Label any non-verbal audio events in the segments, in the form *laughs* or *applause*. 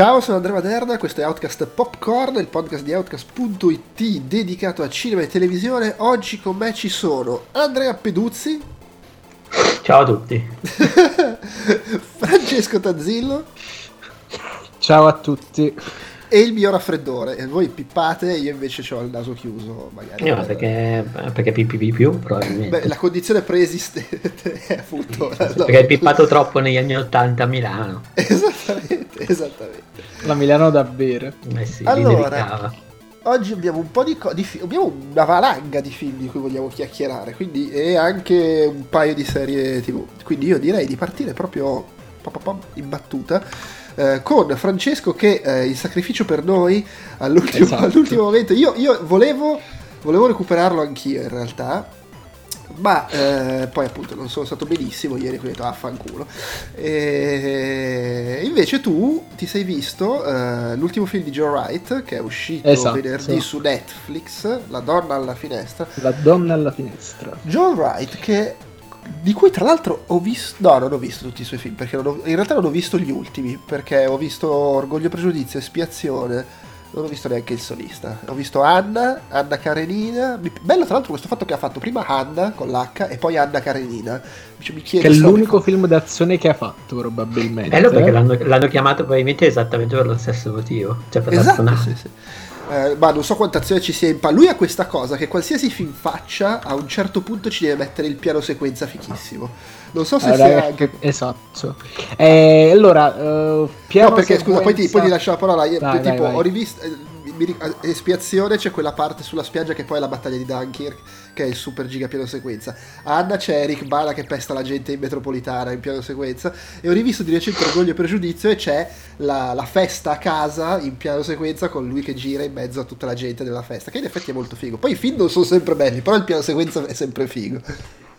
Ciao, sono Andrea Maderna, questo è Outcast Popcorn, il podcast di Outcast.it dedicato a cinema e televisione. Oggi con me ci sono Andrea Peduzzi. Ciao a tutti. *laughs* Francesco Tazzillo. Ciao a tutti e il mio raffreddore. E voi pippate, io invece ho il naso chiuso, magari. No, perché, perché pippi più, probabilmente. Beh, la condizione preesistente *laughs* è appunto... perché hai pippato troppo negli anni 80 a Milano. Esattamente, *laughs* esattamente. La Milano da bere. Eh sì, allora, oggi abbiamo un po' di, co- di fi- abbiamo una valanga di film di cui vogliamo chiacchierare, quindi e anche un paio di serie TV. Quindi io direi di partire proprio in battuta eh, con Francesco che eh, il sacrificio per noi all'ultimo, esatto. all'ultimo momento. Io, io volevo, volevo, recuperarlo anch'io in realtà. Ma eh, poi appunto non sono stato benissimo ieri, quindi ho detto affanculo. E invece tu ti sei visto eh, l'ultimo film di Joe Wright che è uscito esatto. venerdì su Netflix, La donna alla finestra. La donna alla finestra. Joe Wright che di cui tra l'altro ho visto no non ho visto tutti i suoi film perché ho, in realtà non ho visto gli ultimi perché ho visto Orgoglio Pregiudizio Espiazione non ho visto neanche il solista. Ho visto Anna Anna Karenina. Bello tra l'altro questo fatto che ha fatto prima Anna con l'H e poi Anna Karenina. Cioè, mi chiedo che è l'unico film d'azione che ha fatto probabilmente. Bello perché l'hanno, l'hanno, chiamato probabilmente esattamente per lo stesso motivo cioè per esatto, la sì, sì. Eh, ma non so quanta azione ci sia in pa. Lui ha questa cosa che qualsiasi film faccia, a un certo punto ci deve mettere il piano sequenza fichissimo. Non so se allora, sia anche. Esatto. Eh, allora, uh, piano no, perché sequenza... scusa, poi ti, poi ti lascio la parola. Io, vai, tipo, vai. ho rivisto. Eh, espiazione c'è quella parte sulla spiaggia che poi è la battaglia di Dunkirk che è il super giga piano sequenza Anna c'è Eric Bala che pesta la gente in metropolitana in piano sequenza e ho rivisto di recente Orgoglio e Pregiudizio e c'è la, la, festa a casa in piano sequenza con lui che gira in mezzo a tutta la gente della festa che in effetti è molto figo poi i film non sono sempre belli però il piano sequenza è sempre figo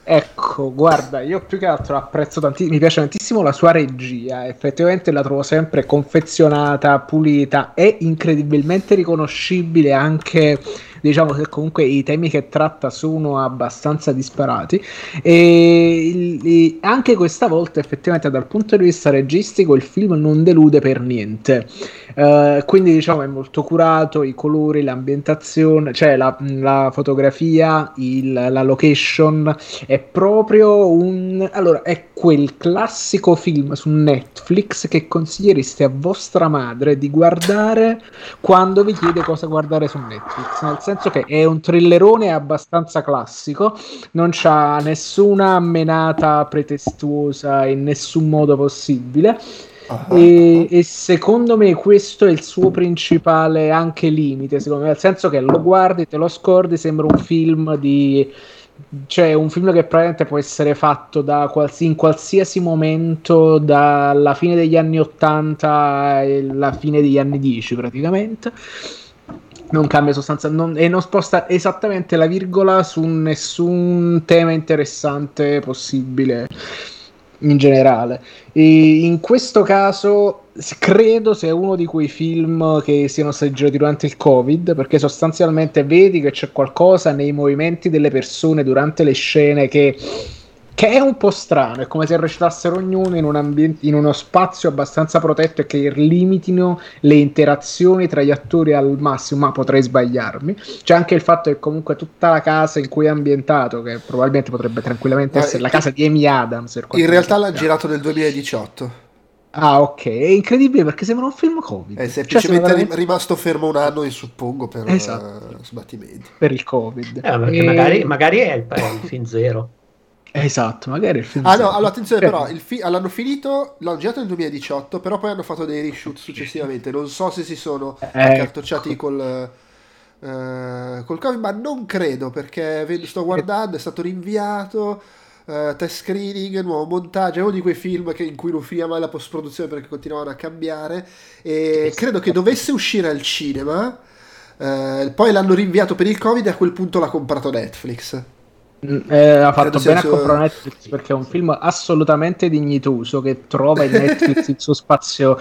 Ecco, guarda, io più che altro apprezzo tantissimo, mi piace tantissimo la sua regia, effettivamente la trovo sempre confezionata, pulita e incredibilmente riconoscibile anche diciamo che comunque i temi che tratta sono abbastanza disparati. E, e anche questa volta effettivamente dal punto di vista registico il film non delude per niente. Uh, quindi diciamo è molto curato i colori l'ambientazione cioè la, la fotografia il, la location è proprio un allora è quel classico film su Netflix che consigliereste a vostra madre di guardare quando vi chiede cosa guardare su Netflix senso che è un thrillerone abbastanza classico, non c'ha nessuna menata pretestuosa in nessun modo possibile. Uh-huh. E, e, secondo me questo è il suo principale anche limite, secondo me, nel senso che lo guardi, te lo scordi, sembra un film di cioè un film che probabilmente può essere fatto da quals- in qualsiasi momento dalla fine degli anni 80 alla fine degli anni 10 praticamente non cambia sostanza non, e non sposta esattamente la virgola su nessun tema interessante possibile in generale. E in questo caso credo sia uno di quei film che siano stati girati durante il Covid, perché sostanzialmente vedi che c'è qualcosa nei movimenti delle persone durante le scene che che è un po' strano, è come se recitassero ognuno in, un ambiente, in uno spazio abbastanza protetto e che limitino le interazioni tra gli attori al massimo, ma potrei sbagliarmi. C'è anche il fatto che comunque tutta la casa in cui è ambientato, che probabilmente potrebbe tranquillamente ma essere la casa di Amy Adams. In realtà l'ha girato nel 2018. Ah, ok, è incredibile perché sembra un film Covid. È cioè, semplicemente cioè, veramente... rimasto fermo un anno, suppongo, per esatto. uh, sbattimenti. Per il Covid. Eh, e... magari, magari, è il, è il film zero. Esatto, magari il film. Ah no, allora attenzione però, il fi- l'hanno finito, l'hanno girato nel 2018, però poi hanno fatto dei reshoot successivamente, non so se si sono eh, accartocciati ecco. col, uh, col Covid, ma non credo perché sto guardando, è stato rinviato, uh, test screening, nuovo montaggio, è uno di quei film che, in cui non finiva mai la post produzione perché continuavano a cambiare e credo che dovesse uscire al cinema, uh, poi l'hanno rinviato per il Covid e a quel punto l'ha comprato Netflix. Mm, eh, ha fatto bene a comprare Netflix perché è un film assolutamente dignitoso che trova in Netflix il suo spazio.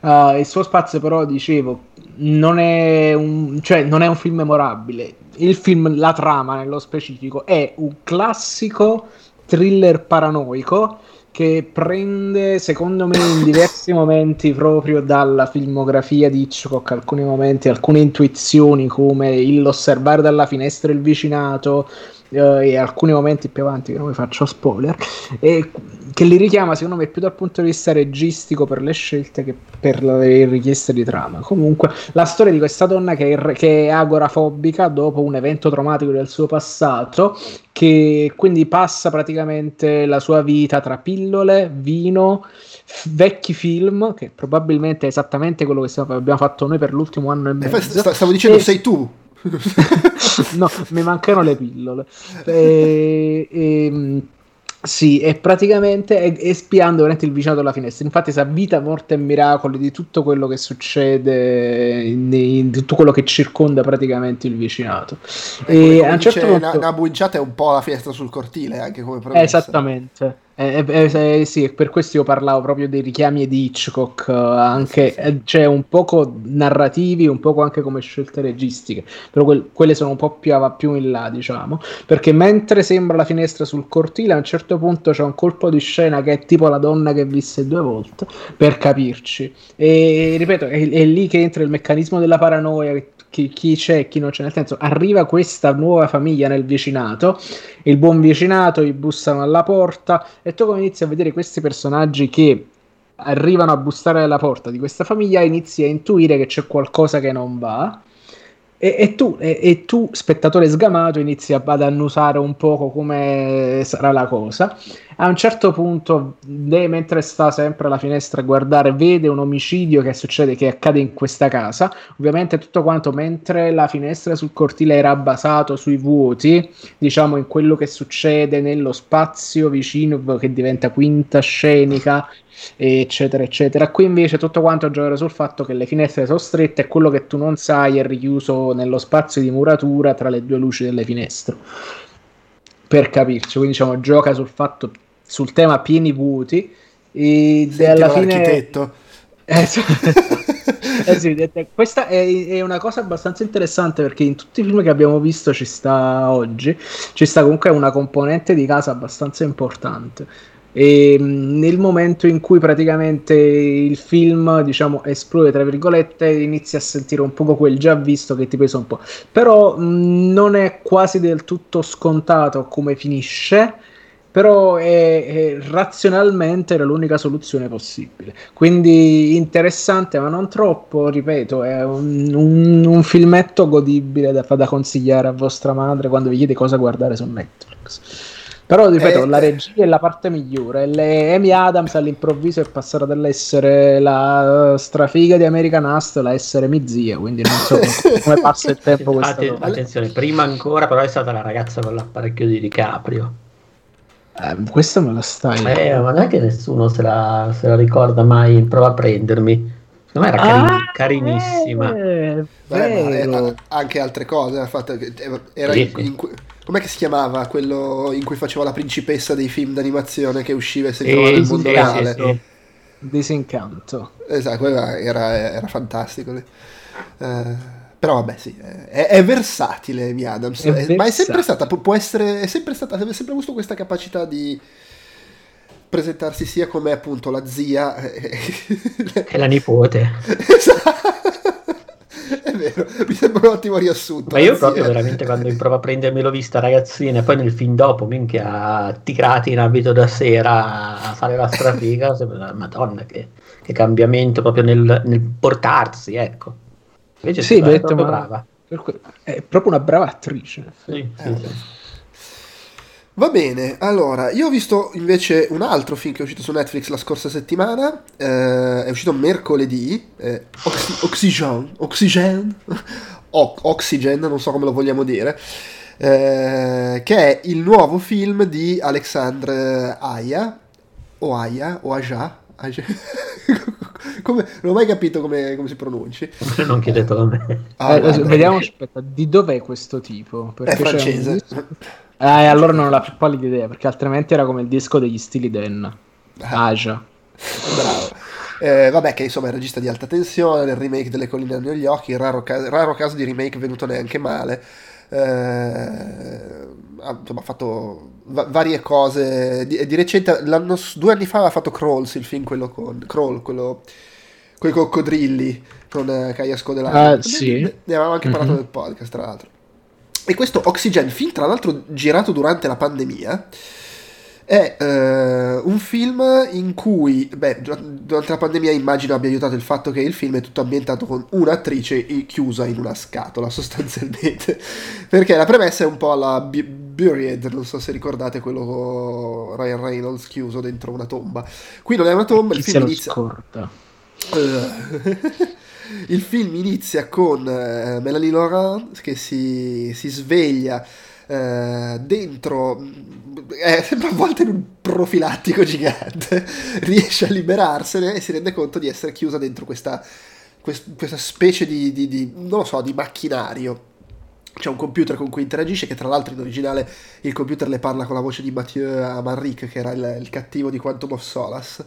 Uh, il suo spazio, però, dicevo, non è, un, cioè, non è un film memorabile. Il film, la trama nello specifico, è un classico thriller paranoico che prende, secondo me, in diversi momenti proprio dalla filmografia di Hitchcock, alcuni momenti, alcune intuizioni come l'osservare dalla finestra il vicinato, e alcuni momenti più avanti che non vi faccio spoiler e che li richiama secondo me più dal punto di vista registico per le scelte che per le richieste di trama comunque la storia di questa donna che è, che è agorafobica dopo un evento traumatico del suo passato che quindi passa praticamente la sua vita tra pillole, vino vecchi film, che probabilmente è esattamente quello che abbiamo fatto noi per l'ultimo anno e mezzo. Stavo dicendo, e... sei tu. *laughs* *laughs* *laughs* no, mi mancano le pillole. E, e, sì, e praticamente espiando veramente il vicinato alla finestra. Infatti, sa vita, morte e miracoli di tutto quello che succede, in tutto quello che circonda praticamente il vicinato. E, e a un certo punto. Una, una è un po' la finestra sul cortile, anche come premessa. Esattamente. Eh, eh, eh, sì, per questo io parlavo proprio dei richiami di Hitchcock, eh, anche, eh, cioè un poco narrativi, un poco anche come scelte registiche, però que- quelle sono un po' più, più, in là, diciamo, perché mentre sembra la finestra sul cortile, a un certo punto c'è un colpo di scena che è tipo la donna che visse due volte, per capirci. E ripeto, è, è lì che entra il meccanismo della paranoia, che chi, chi c'è chi non c'è, nel senso arriva questa nuova famiglia nel vicinato, il buon vicinato, gli bussano alla porta e tu come inizi a vedere questi personaggi che arrivano a bussare alla porta di questa famiglia inizi a intuire che c'è qualcosa che non va e, e, tu, e, e, tu, spettatore sgamato, inizi ad annusare un poco come sarà la cosa. A un certo punto, lei, mentre sta sempre alla finestra a guardare, vede un omicidio che succede, che accade in questa casa. Ovviamente tutto quanto mentre la finestra sul cortile era basato sui vuoti, diciamo in quello che succede nello spazio vicino, che diventa quinta scenica eccetera, eccetera. Qui invece tutto quanto giocherà sul fatto che le finestre sono strette e quello che tu non sai è richiuso nello spazio di muratura tra le due luci delle finestre. Per capirci, quindi diciamo gioca sul fatto sul tema pieni vuoti e alla fine l'architetto. *laughs* Eh, eh sì, questa è, è, una cosa abbastanza interessante perché in tutti i film che abbiamo visto ci sta oggi, ci sta comunque una componente di casa abbastanza importante e nel momento in cui praticamente il film diciamo esplode tra virgolette inizi a sentire un po' quel già visto che ti pesa un po' però mh, non è quasi del tutto scontato come finisce però è, è, razionalmente era l'unica soluzione possibile. Quindi interessante ma non troppo ripeto è un, un, un filmetto godibile da, da consigliare a vostra madre quando vi chiede cosa guardare su Netflix però, ripeto, eh, la eh. regia è la parte migliore. Le Amy Adams all'improvviso è passata dall'essere la strafiga di American Hustle a essere mia quindi non so *laughs* come passa il tempo questa Att- Attenzione, prima ancora però è stata la ragazza con l'apparecchio di DiCaprio. Eh, questo me lo stai. Eh, ma non è che nessuno se la, se la ricorda mai, prova a prendermi. Secondo me era carin- ah, carinissima. Eh, Beh, anche altre cose. Era sì, in, sì. in, Com'è che si chiamava quello in cui faceva la principessa dei film d'animazione che usciva e si trovava nel mondo reale? Sì, sì. Disincanto. Esatto, era, era, fantastico. Uh, però vabbè, sì, è, è versatile Amy Adams, è è, ma è sempre stata, può essere, è sempre stata, ha sempre avuto questa capacità di presentarsi sia come appunto la zia e la nipote. *laughs* esatto *laughs* è vero, mi sembra un ottimo riassunto. Ma io proprio veramente quando in prova a prendermi l'ho vista ragazzina e poi nel film dopo, minchia, tirati in abito da sera a fare la strafiga, *laughs* madonna che, che, cambiamento proprio nel, nel portarsi, ecco. Invece sì, è proprio ma... brava. È proprio una brava attrice. Sì, sì, eh, sì. Va bene, allora, io ho visto invece un altro film che è uscito su Netflix la scorsa settimana, eh, è uscito mercoledì, eh, Oxy- Oxygen, Oxygen, *laughs* o- Oxygen, non so come lo vogliamo dire, eh, che è il nuovo film di Alexandre Aya, o Aya, o Aja, Aja. *laughs* come, non ho mai capito come, come si pronunci. *laughs* Non chiedetelo a me. Ah, eh, vediamo, aspetta, di dov'è questo tipo? Perché è francese. Eh, allora non ho la più pallida idea, perché altrimenti era come il disco degli stili Den. Ah. Aja. Bravo. Eh, vabbè, che insomma è il regista di alta tensione, del remake delle colline negli occhi, raro, ca- raro caso di remake venuto neanche male. Eh, ha, insomma, ha fatto va- varie cose. Di, di recente, due anni fa aveva fatto Crawls, il film quello con Crawl, quello con i coccodrilli, con uh, Kaya Scodelario. Uh, sì. Ne, ne avevamo anche mm-hmm. parlato nel podcast, tra l'altro. E questo Oxygen, film tra l'altro girato durante la pandemia, è uh, un film in cui, beh, durante la pandemia immagino abbia aiutato il fatto che il film è tutto ambientato con un'attrice chiusa in una scatola, *laughs* sostanzialmente. Perché la premessa è un po' alla B- Buried, non so se ricordate quello con Ryan Reynolds chiuso dentro una tomba. Qui non è una tomba, il film inizia... Scorda. *laughs* il film inizia con uh, Melanie Laurent che si, si sveglia uh, dentro è sempre a volte in un profilattico gigante *laughs* riesce a liberarsene e si rende conto di essere chiusa dentro questa, quest, questa specie di, di, di, non lo so, di macchinario. C'è un computer con cui interagisce che tra l'altro in originale il computer le parla con la voce di Mathieu Amalric che era il, il cattivo di Quantum of Solace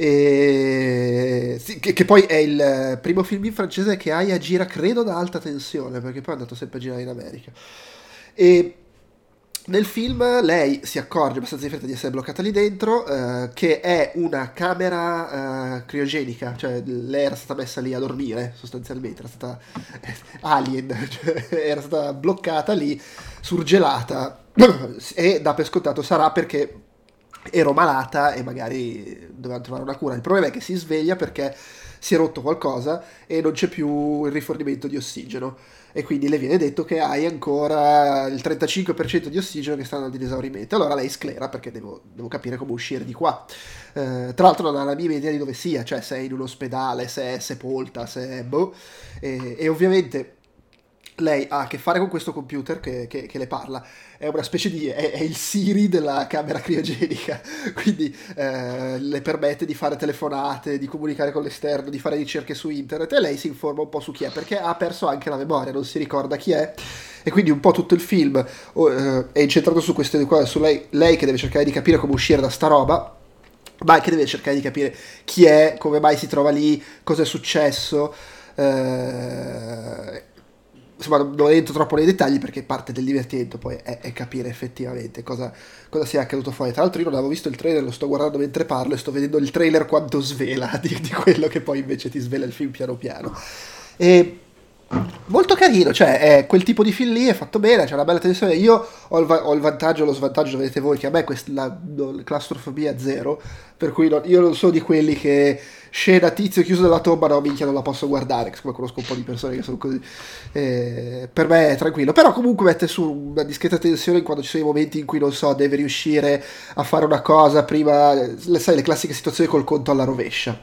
e... Sì, che, che, poi è il primo film in francese che Aya gira, credo, da alta tensione, perché poi è andato sempre a girare in America. E nel film lei si accorge abbastanza di fretta di essere bloccata lì dentro, eh, che è una camera eh, criogenica, cioè lei era stata messa lì a dormire sostanzialmente, era stata eh, alien, *laughs* cioè, era stata bloccata lì, surgelata *coughs* e da per scontato sarà perché ero malata e magari dovevamo trovare una cura. Il problema è che si sveglia perché si è rotto qualcosa e non c'è più il rifornimento di ossigeno e quindi le viene detto che hai ancora il 35% di ossigeno che sta andando in esaurimento. Allora lei sclera perché devo, devo capire come uscire di qua. Eh, tra l'altro non ha la minima idea di dove sia, cioè se è in un ospedale, se è sepolta, se è boh. E, e ovviamente lei ha a che fare con questo computer che, che, che le parla, è una specie di... È, è, il Siri della camera criogenica, *laughs* quindi eh, le permette di fare telefonate, di comunicare con l'esterno, di fare ricerche su internet. E lei si informa un po' su chi è, perché ha perso anche la memoria, non si ricorda chi è. E quindi un po' tutto il film uh, è incentrato su queste qua, su lei, lei che deve cercare di capire come uscire da sta roba ma anche deve cercare di capire chi è, come mai si trova lì, cosa è successo. Eh, insomma non entro troppo nei dettagli perché parte del divertimento poi è, è capire effettivamente cosa, cosa, sia accaduto fuori. Tra l'altro io non avevo visto il trailer, lo sto guardando mentre parlo e sto vedendo il trailer quanto svela *laughs* di, di quello che poi invece ti svela il film piano piano. E molto carino, cioè è quel tipo di film lì è fatto bene, c'è una bella tensione. Io ho il, va- ho il vantaggio, lo svantaggio, vedete voi, che a me quest- la, la claustrofobia zero, per cui non, io non sono di quelli che scena tizio chiuso nella tomba, no minchia non la posso guardare, come conosco un po' di persone che sono così. Eh, per me è tranquillo, però comunque mette su una discreta tensione quando ci sono i momenti in cui non so, deve riuscire a fare una cosa prima, le, sai le classiche situazioni col conto alla rovescia.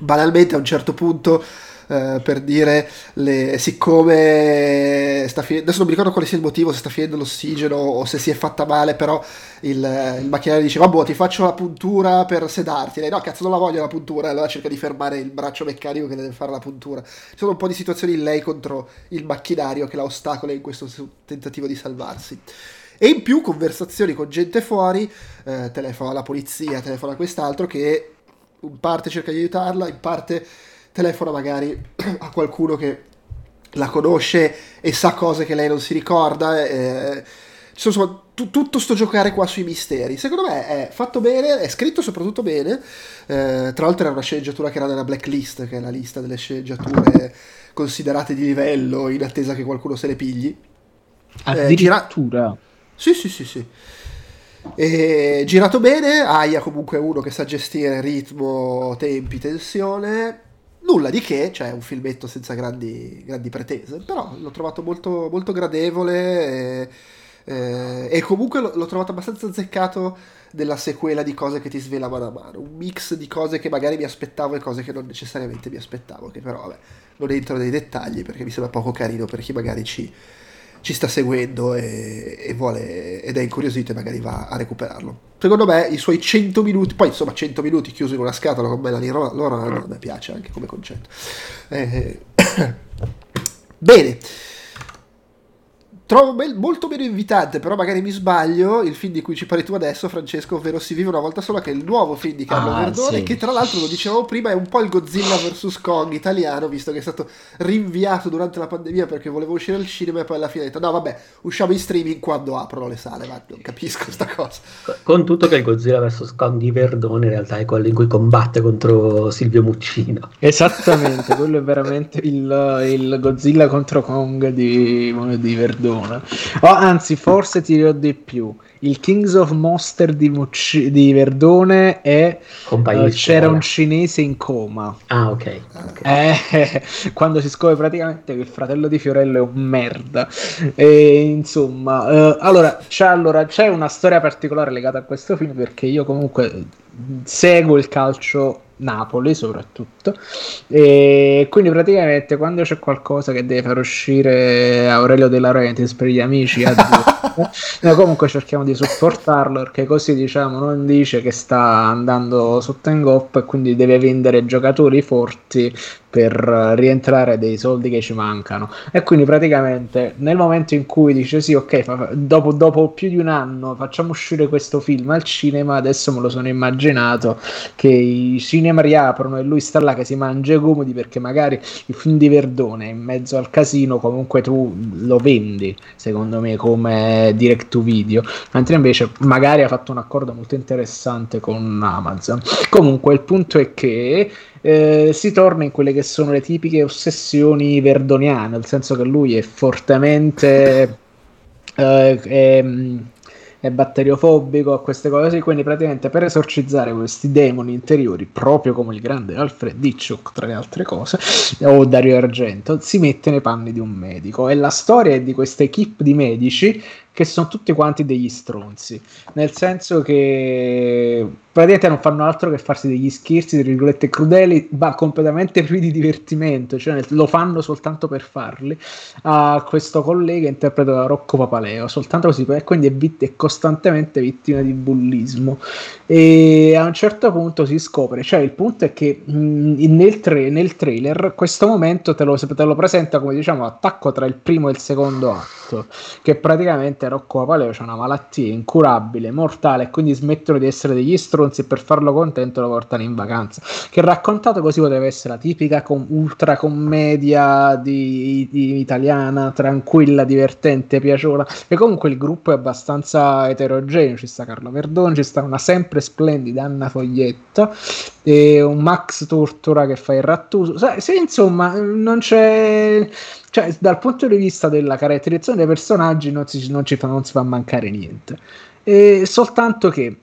Banalmente a un certo punto eh, per dire le, siccome sta finendo adesso non mi ricordo quale sia il motivo se sta finendo l'ossigeno o se si è fatta male però il, il macchinario dice vabbè ti faccio la puntura per sedarti. Lei no cazzo non la voglio la puntura. Allora cerca di fermare il braccio meccanico che deve fare la puntura. Ci sono un po' di situazioni in lei contro il macchinario che la ostacola in questo tentativo di salvarsi. E in più conversazioni con gente fuori, eh, telefona alla polizia, telefona a quest'altro che in parte cerca di aiutarla, in parte telefona magari *clears throat* a qualcuno che la conosce e sa cose che lei non si ricorda. Eh, insomma, t- tutto sto giocare qua sui misteri. Secondo me è fatto bene, è scritto soprattutto bene. Eh, tra l'altro era una sceneggiatura che era nella blacklist, che è la lista delle sceneggiature considerate di livello in attesa che qualcuno se le pigli. Addirittura? Eh, gira... Sì, sì, sì, sì. E girato bene, Aya comunque è uno che sa gestire ritmo, tempi, tensione nulla di che, cioè un filmetto senza grandi, grandi pretese, però l'ho trovato molto, molto gradevole e, eh, e comunque l'ho, l'ho, trovato abbastanza azzeccato della sequela di cose che ti svela mano a mano, un mix di cose che magari mi aspettavo e cose che non necessariamente mi aspettavo, che però vabbè, non entro nei dettagli perché mi sembra poco carino per chi magari ci, ci sta seguendo e, e, vuole ed è incuriosito e magari va a recuperarlo. Secondo me i suoi 100 minuti, poi insomma 100 minuti chiusi in una scatola con Melanie Laurent a me piace anche come concetto. Eh, *coughs* bene. Trovo be- molto meno invitante, però magari mi sbaglio, il film di cui ci parli tu adesso, Francesco, ovvero Si vive una volta sola, che è il nuovo film di Carlo ah, Verdone, sì. che tra l'altro, lo dicevamo prima, è un po' il Godzilla vs. Kong italiano, visto che è stato rinviato durante la pandemia perché volevo uscire al cinema e poi alla fine ha detto no vabbè, usciamo in streaming quando aprono le sale, ma non capisco sta cosa. Con tutto che il Godzilla vs. Kong di Verdone in realtà è quello in cui combatte contro Silvio Muccino. Esattamente, quello è veramente il, il Godzilla contro Kong di, di Verdone persona. O anzi, forse ti dirò di più. Il Kings of Monster di, Mucci- di Verdone è uh, c'era un cinese in coma. Ah, ok. okay. Eh, *laughs* quando si scopre praticamente che il fratello di Fiorello è un merda. E, insomma, uh, allora c'è, allora c'è una storia particolare legata a questo film perché io comunque seguo il calcio Napoli soprattutto. E quindi praticamente quando c'è qualcosa che deve far uscire Aurelio De Laurentiis per gli amici *laughs* noi comunque cerchiamo di supportarlo perché così diciamo non dice che sta andando sotto in goppa e quindi deve vendere giocatori forti per rientrare dei soldi che ci mancano. E quindi praticamente nel momento in cui dice sì ok fa, dopo, dopo, più di un anno facciamo uscire questo film al cinema adesso me lo sono immaginato che i cinema riaprono e lui sta là che si mangia i gomiti perché magari il film di Verdone in mezzo al casino comunque tu lo vendi secondo me come direct to video. Mentre invece magari ha fatto un accordo molto interessante con Amazon. Comunque il punto è che eh, si torna in quelle che sono le tipiche ossessioni verdoniane, nel senso che lui è fortemente *laughs* eh, è, è batteriofobico a queste cose, quindi praticamente per esorcizzare questi demoni interiori, proprio come il grande Alfred Hitchcock tra le altre cose, o Dario Argento, si mette nei panni di un medico. E la storia è di questa equipe di medici che sono tutti quanti degli stronzi, nel senso che praticamente non fanno altro che farsi degli scherzi, tra virgolette, crudeli, ma completamente privi di divertimento, cioè lo fanno soltanto per farli. A questo collega interpretato da Rocco Papaleo, soltanto così, e quindi è, vit- è, costantemente vittima di bullismo. E a un certo punto si scopre, cioè il punto è che mh, nel, tra- nel, trailer questo momento te lo, te lo presenta come diciamo attacco tra il primo e il secondo atto, che praticamente Rocco Papaleo c'ha una malattia incurabile, mortale, e quindi smettono di essere degli stronzi e per farlo contento lo portano in vacanza. Che raccontato così poteva essere la tipica com- ultra commedia di, di, italiana, tranquilla, divertente, piacevole. E comunque il gruppo è abbastanza eterogeneo. Ci sta Carlo Verdone, ci sta una sempre splendida Anna Foglietta e un Max Tortora che fa il rattuso. Se, insomma, non c'è cioè, dal punto di vista della caratterizzazione dei personaggi non si, non ci fa, non si fa mancare niente. E soltanto che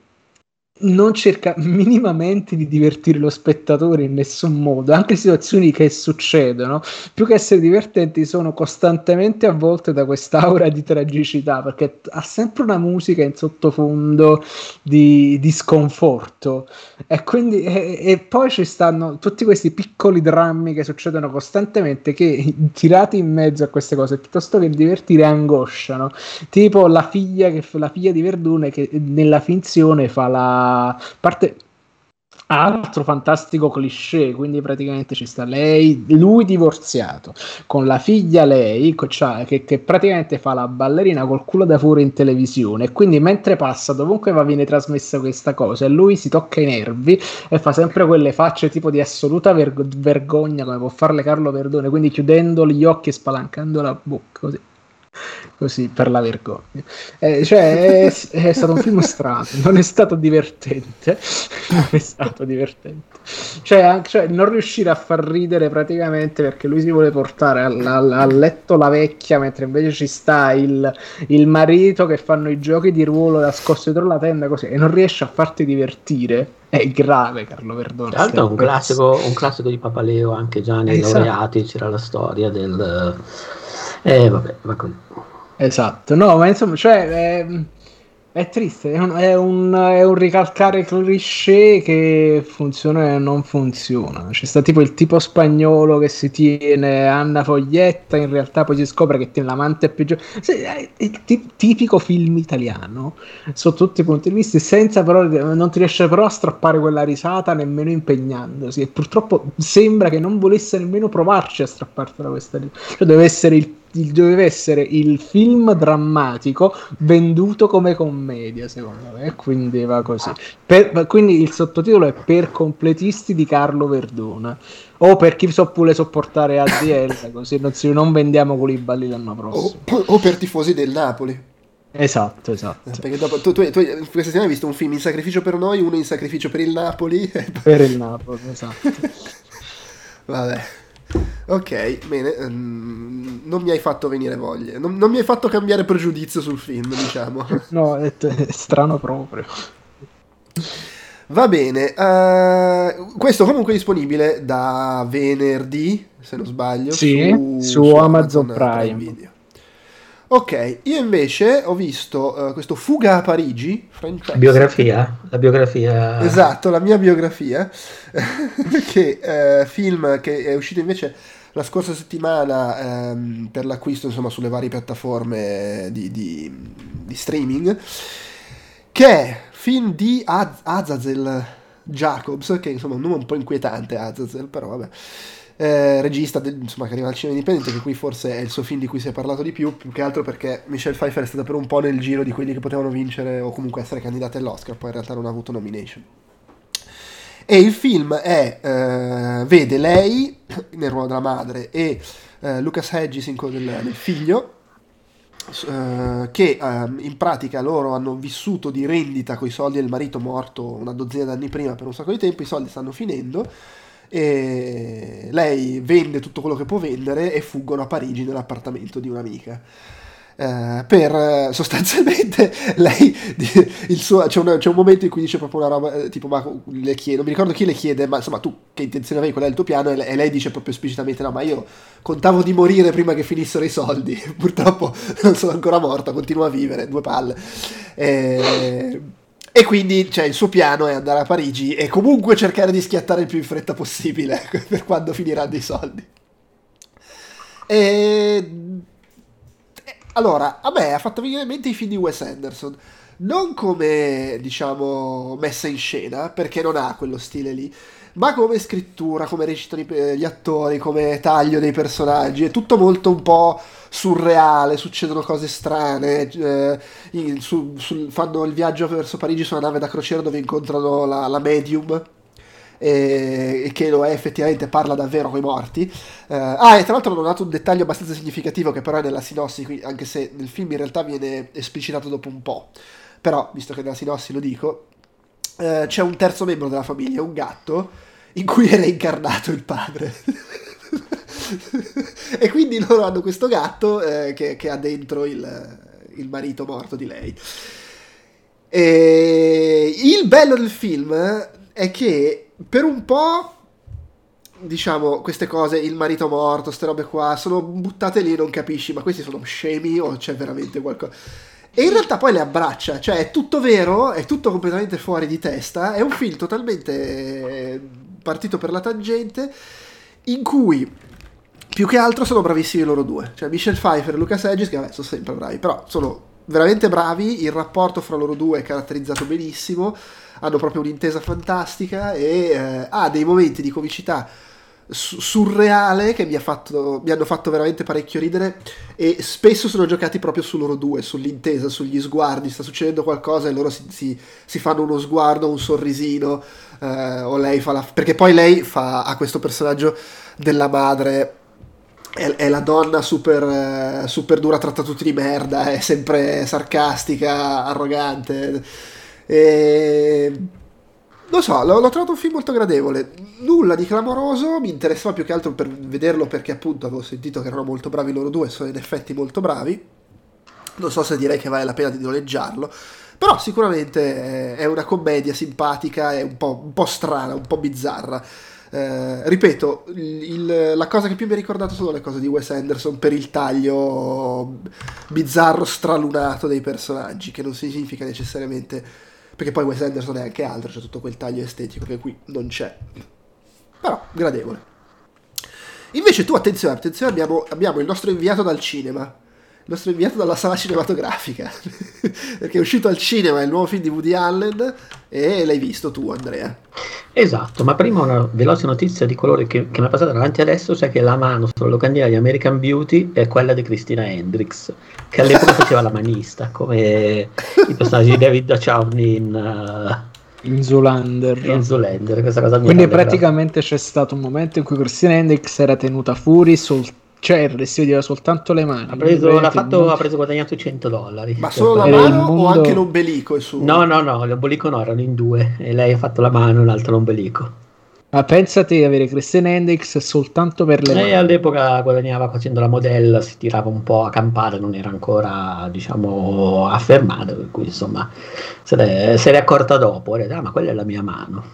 non cerca minimamente di divertire lo spettatore in nessun modo, anche situazioni che succedono, più che essere divertenti, sono costantemente avvolte da quest'aura di tragicità, perché ha sempre una musica in sottofondo di, di sconforto. E quindi e, e, poi ci stanno tutti questi piccoli drammi che succedono costantemente che tirati in mezzo a queste cose, piuttosto che divertire angosciano, tipo la figlia, che, la figlia di Verdune che nella finzione fa la parte altro fantastico cliché, quindi praticamente ci sta lei, lui divorziato, con la figlia lei, cioè, che, che, praticamente fa la ballerina col culo da fuori in televisione, e quindi mentre passa, dovunque va viene trasmessa questa cosa, e lui si tocca i nervi e fa sempre quelle facce tipo di assoluta ver- vergogna, come può farle Carlo Verdone, quindi chiudendo gli occhi e spalancando la bocca, così *laughs* così per la vergogna. Eh, cioè, è, è, stato un film strano, *laughs* non è stato divertente. Non è stato divertente. Cioè, cioè, non riuscire a far ridere praticamente perché lui si vuole portare al, al, a letto la vecchia, mentre invece ci sta il, il, marito che fanno i giochi di ruolo nascosto dietro la tenda così e non riesce a farti divertire. È grave, Carlo Verdone. Tra l'altro, è un classico, un classico di Papaleo, anche già nei esatto. laureati c'era la storia del. Eh, vabbè, va così. Esatto, no, ma insomma, cioè, è, è triste, è un, è, un, è un, ricalcare cliché che funziona e non funziona. C'è sta tipo il tipo spagnolo che si tiene Anna Foglietta, in realtà poi si scopre che tiene l'amante più giovane. È il tipico film italiano, sotto tutti i punti di vista, senza però, non ti riesce però a strappare quella risata nemmeno impegnandosi. E purtroppo sembra che non volesse nemmeno provarci a strappartela questa risata. Cioè, deve essere il doveva essere il film drammatico venduto come commedia, secondo me, quindi va così. Per, quindi il sottotitolo è Per completisti di Carlo Verdona. O per chi so pure sopportare ADL, *coughs* così non, si, non vendiamo balli l'anno prossimo. O, o per tifosi del Napoli. Esatto, esatto. Eh, perché dopo tu, tu, tu, questa settimana hai visto un film in sacrificio per noi, uno in sacrificio per il Napoli. Per il Napoli, esatto. *laughs* Vabbè. Ok, bene. Um, non mi hai fatto venire voglia. Non, non, mi hai fatto cambiare pregiudizio sul film, diciamo. *laughs* no, è, è strano proprio. Va bene. Uh, questo comunque è disponibile da venerdì, se non sbaglio. Sì, su, su, su Amazon, Amazon, Prime. Prime. Ok, io invece ho visto uh, questo Fuga a Parigi. La biografia? La biografia. Esatto, la mia biografia. *laughs* che uh, film che è uscito invece la scorsa settimana um, per l'acquisto insomma sulle varie piattaforme di, di, di streaming. Che è film di Az- Azazel Jacobs, che insomma è un nome un po' inquietante Azazel, però vabbè eh, regista del, insomma, che arriva al cinema indipendente, che qui forse è il suo film di cui si è parlato di più, più che altro perché Michelle Pfeiffer è stata per un po' nel giro di quelli che potevano vincere o comunque essere candidati all'Oscar, poi in realtà non ha avuto nomination. E il film è, eh, vede lei *clears throat* nel ruolo della madre e eh, Lucas Hedges in quello del, del figlio, Uh, che uh, in pratica loro hanno vissuto di rendita con i soldi del marito morto una dozzina d'anni prima per un sacco di tempo, i soldi stanno finendo e lei vende tutto quello che può vendere e fuggono a Parigi nell'appartamento di un'amica. Uh, per sostanzialmente *laughs* lei suo, c'è, un, c'è, un, momento in cui dice proprio una roba eh, tipo ma le chiedo non mi ricordo chi le chiede ma insomma tu che intenzione avevi qual è il tuo piano? E, e lei dice proprio esplicitamente no ma io contavo di morire prima che finissero i soldi. *laughs* Purtroppo non sono ancora morta continuo a vivere due palle. E e quindi cioè, il suo piano è andare a Parigi e comunque cercare di schiattare il più in fretta possibile *laughs* per quando finiranno i soldi. E... Allora, a me ha fatto venire in mente i film di Wes Anderson. Non come, diciamo, messa in scena, perché non ha quello stile lì, ma come scrittura, come recitano gli attori, come taglio dei personaggi. È tutto molto un po' surreale, succedono cose strane, eh, su, su, fanno il viaggio verso Parigi su una nave da crociera dove incontrano la, la medium e, che lo è effettivamente, parla davvero con i morti. Uh, ah, e tra l'altro ho dato un dettaglio abbastanza significativo che però è nella sinossi, anche se nel film in realtà viene esplicitato dopo un po'. Però, visto che nella sinossi lo dico, uh, c'è un terzo membro della famiglia, un gatto, in cui è reincarnato il padre. *laughs* e quindi loro hanno questo gatto eh, che, che, ha dentro il, il, marito morto di lei. E il bello del film è che per un po' diciamo, queste cose, il marito morto, queste robe qua, sono buttate lì e non capisci, ma questi sono scemi o c'è veramente qualcosa. E in realtà poi le abbraccia, cioè è tutto vero, è tutto completamente fuori di testa, è un film totalmente partito per la tangente in cui più che altro sono bravissimi loro due, cioè Michelle Pfeiffer e Lucas Hedges, che vabbè, sono sempre bravi, però sono veramente bravi, il rapporto fra loro due è caratterizzato benissimo, hanno proprio un'intesa fantastica e eh, ha dei momenti di comicità surreale che mi, fatto, mi, hanno fatto veramente parecchio ridere e spesso sono giocati proprio su loro due, sull'intesa, sugli sguardi, sta succedendo qualcosa e loro si, si, si fanno uno sguardo, un sorrisino eh, o lei fa la... perché poi lei fa, ha questo personaggio della madre è, è la donna super, eh, super, dura, tratta tutti di merda, è sempre sarcastica, arrogante. E... Non so, l'ho, l'ho, trovato un film molto gradevole. Nulla di clamoroso, mi interessava più che altro per vederlo perché appunto avevo sentito che erano molto bravi loro due, sono in effetti molto bravi. Non so se direi che vale la pena di noleggiarlo, però sicuramente è una commedia simpatica, è un po', un po strana, un po' bizzarra. Eh, ripeto, il, la cosa che più mi ha ricordato sono le cose di Wes Anderson per il taglio bizzarro, stralunato dei personaggi, che non significa necessariamente... Perché poi Wes Anderson è anche altro, c'è tutto quel taglio estetico che qui non c'è. Però, gradevole. Invece tu, attenzione, attenzione, abbiamo, abbiamo il nostro inviato dal cinema. Il nostro inviato dalla sala cinematografica. *laughs* Perché è uscito al cinema il nuovo film di Woody Allen e l'hai visto tu, Andrea. Esatto, ma prima una veloce notizia di colore che, che mi è passata davanti adesso, cioè che la mano sulla locandina di American Beauty è quella di Christina Hendricks, che all'epoca *laughs* faceva la manista, come i personaggi di David Duchovny in... Uh, in Zoolander. In Zoolander, questa cosa Quindi praticamente c'è stato un momento in cui Christina Hendricks era tenuta fuori soltanto cioè si vedeva soltanto le mani. Ha preso, l'ha fatto, non... ha preso guadagnato 100 dollari. Ma solo la mano mondo... o anche l'ombelico? No, no, no, l'ombelico no, erano in due. E lei ha fatto la mano e l'altro l'ombelico. Ma pensate di avere Christian Hendrix soltanto per le Lei all'epoca guadagnava facendo la modella, si tirava un po' a campare, non era ancora, diciamo, affermata, per cui insomma se l'è, se l'è accorta dopo, ha detto, ah ma quella è la mia mano.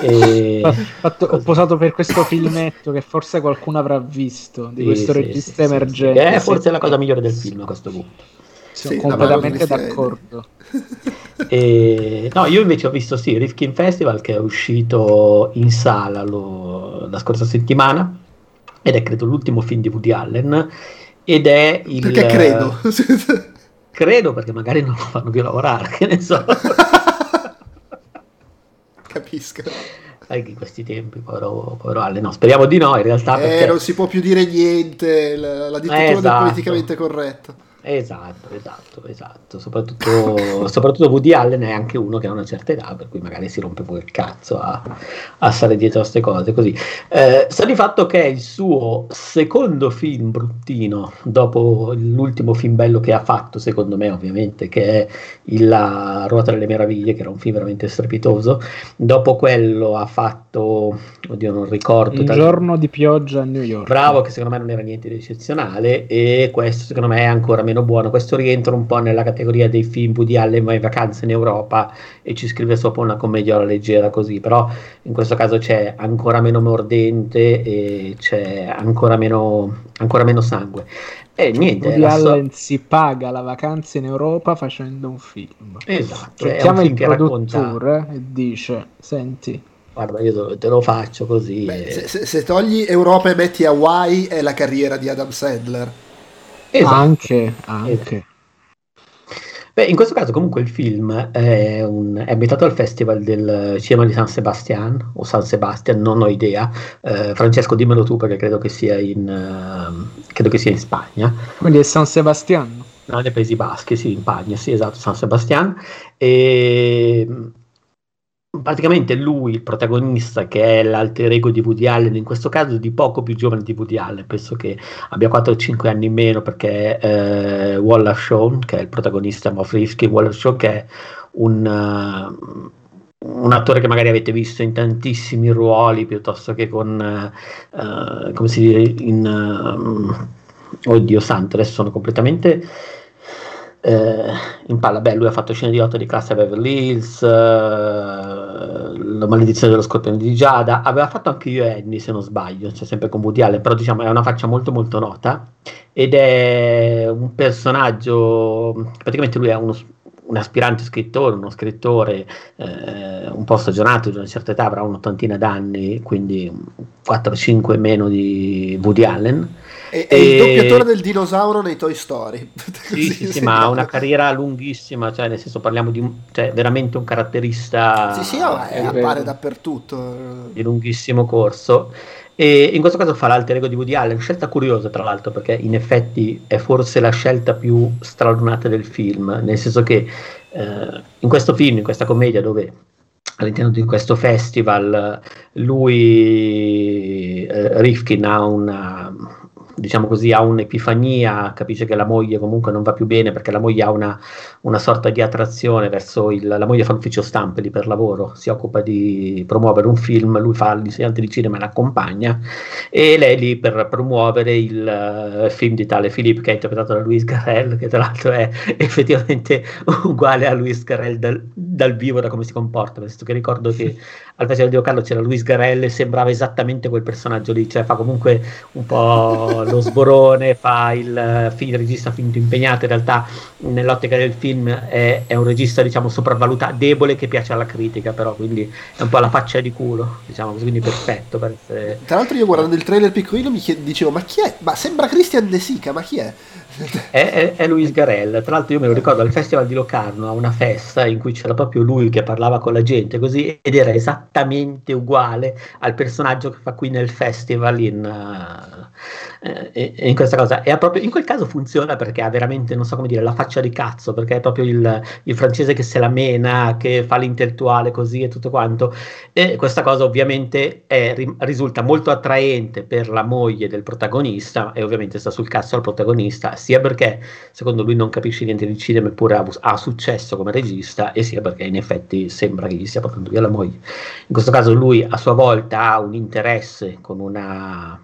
E... *laughs* Fatto, ho posato per questo filmetto che forse qualcuno avrà visto di sì, questo sì, regista sì, emergente. Che è forse la cosa migliore del film a questo punto. Sono completamente d'accordo. e, no, io invece ho visto sì Rifkin Festival che è uscito in sala lo, la scorsa settimana ed è credo l'ultimo film di Woody Allen ed è il... Perché credo? credo perché magari non lo fanno più lavorare, *laughs* che ne so. *laughs* capisco. Anche in questi tempi, povero, povero Ale. No, speriamo di no, in realtà. Eh, perché... non si può più dire niente, la, la dittatura eh, esatto. del politicamente corretto. Esatto, esatto, esatto. Soprattutto, *laughs* soprattutto Woody Allen è anche uno che ha una certa età, per cui magari si rompe pure il cazzo a, a stare dietro a queste cose. Così. Eh, sta di fatto che è il suo secondo film bruttino, dopo l'ultimo film bello che ha fatto, secondo me, ovviamente, che è il La Ruota delle Meraviglie, che era un film veramente strepitoso. Dopo quello ha fatto, oddio, non ricordo. Un giorno di pioggia a New York. Bravo, che secondo me non era niente di eccezionale, e questo secondo me è ancora meno meno buono. Questo rientra un po' nella categoria dei film Woody Allen va in vacanza in Europa e ci scrive sopra una commediola leggera così, però in questo caso c'è ancora meno mordente e c'è ancora meno, ancora meno sangue. E niente, Woody Allen so- si paga la vacanza in Europa facendo un film. Esatto, cioè, chiama il produttore e dice, senti guarda io te lo faccio così Beh, e... se, se, se, togli Europa e metti Hawaii è la carriera di Adam Sandler Esatto. Anche, anche. Beh, in questo caso comunque il film è, un, è ambientato al Festival del Cinema di San Sebastian o San Sebastian, non ho idea. Eh, Francesco, dimmelo tu perché credo che sia in, uh, credo che sia in Spagna. Quindi è San Sebastian? No, nei Paesi Baschi, sì, in Pagna, sì, esatto, San Sebastian. E praticamente lui, il protagonista, che è l'alter ego di Woody Allen, in questo caso di poco più giovane di Woody Allen, penso che abbia 4 o 5 anni in meno perché eh, Wallace Shawn, che è il protagonista Moff Rifkin, Wallace Shawn che è un, uh, un attore che magari avete visto in tantissimi ruoli piuttosto che con, uh, come si dice, in... Uh, oddio santo, adesso sono completamente eh, in palla, beh, lui ha fatto scene di 8 di classe a Beverly Hills, La maledizione dello scorpione di Giada, aveva fatto anche io e Annie se non sbaglio, cioè sempre con Woody Allen, però diciamo è una faccia molto molto nota. Ed è un personaggio, praticamente lui è uno, un aspirante scrittore, uno scrittore eh, un po' stagionato di una certa età, avrà un'ottantina d'anni, quindi 4-5 meno di Woody Allen è, e... il doppiatore del dinosauro nei Toy Story. *laughs* Sì, sì, sì ma ha una carriera lunghissima, cioè nel senso parliamo di un, cioè, veramente un caratterista. Sì, sì, oh, è, appare dappertutto. Di lunghissimo corso. E in questo caso fa l'alter ego di Woody Allen, scelta curiosa tra l'altro perché in effetti è forse la scelta più stralunata del film, nel senso che eh, in questo film, in questa commedia dove all'interno di questo festival lui, eh, Rifkin ha una, diciamo così, ha un'epifania, capisce che la moglie comunque non va più bene perché la moglie ha una, una sorta di attrazione verso il... la moglie fa l'ufficio stampa lì per lavoro, si occupa di promuovere un film, lui fa l'insegnante di cinema e l'accompagna e lei lì per promuovere il uh, film di tale Philippe che è interpretato da Luis Garrel, che tra l'altro è *laughs* effettivamente uguale a Luis Garrel dal, dal vivo, da come si comporta, senso che ricordo che *laughs* al Festival di Carlo c'era Luis Garrel e sembrava esattamente quel personaggio lì, cioè fa comunque un po' *laughs* lo sborone, fa il, il regista finto impegnato, in realtà nell'ottica del film è, è, un regista diciamo sopravvalutato, debole che piace alla critica però, quindi è un po' la faccia di culo, diciamo così, quindi perfetto per essere... Tra l'altro io guardando il trailer piccolino mi chied- dicevo ma chi è? Ma sembra Christian De Sica, ma chi è? È, è, è, Luis Garel. Tra l'altro, io me lo ricordo al Festival di Locarno a una festa in cui c'era proprio lui che parlava con la gente così ed era esattamente uguale al personaggio che fa qui nel festival in, uh, eh, in questa cosa. Proprio, in quel caso funziona perché ha veramente, non so come dire, la faccia di cazzo, perché è proprio il, il francese che se la mena, che fa l'intellettuale così e tutto quanto. E questa cosa ovviamente è, risulta molto attraente per la moglie del protagonista e ovviamente sta sul cazzo al protagonista sia perché secondo lui non capisce niente di cinema eppure ha, ha successo come regista e sia perché in effetti sembra che gli stia portando via la moglie. In questo caso lui a sua volta ha un interesse con una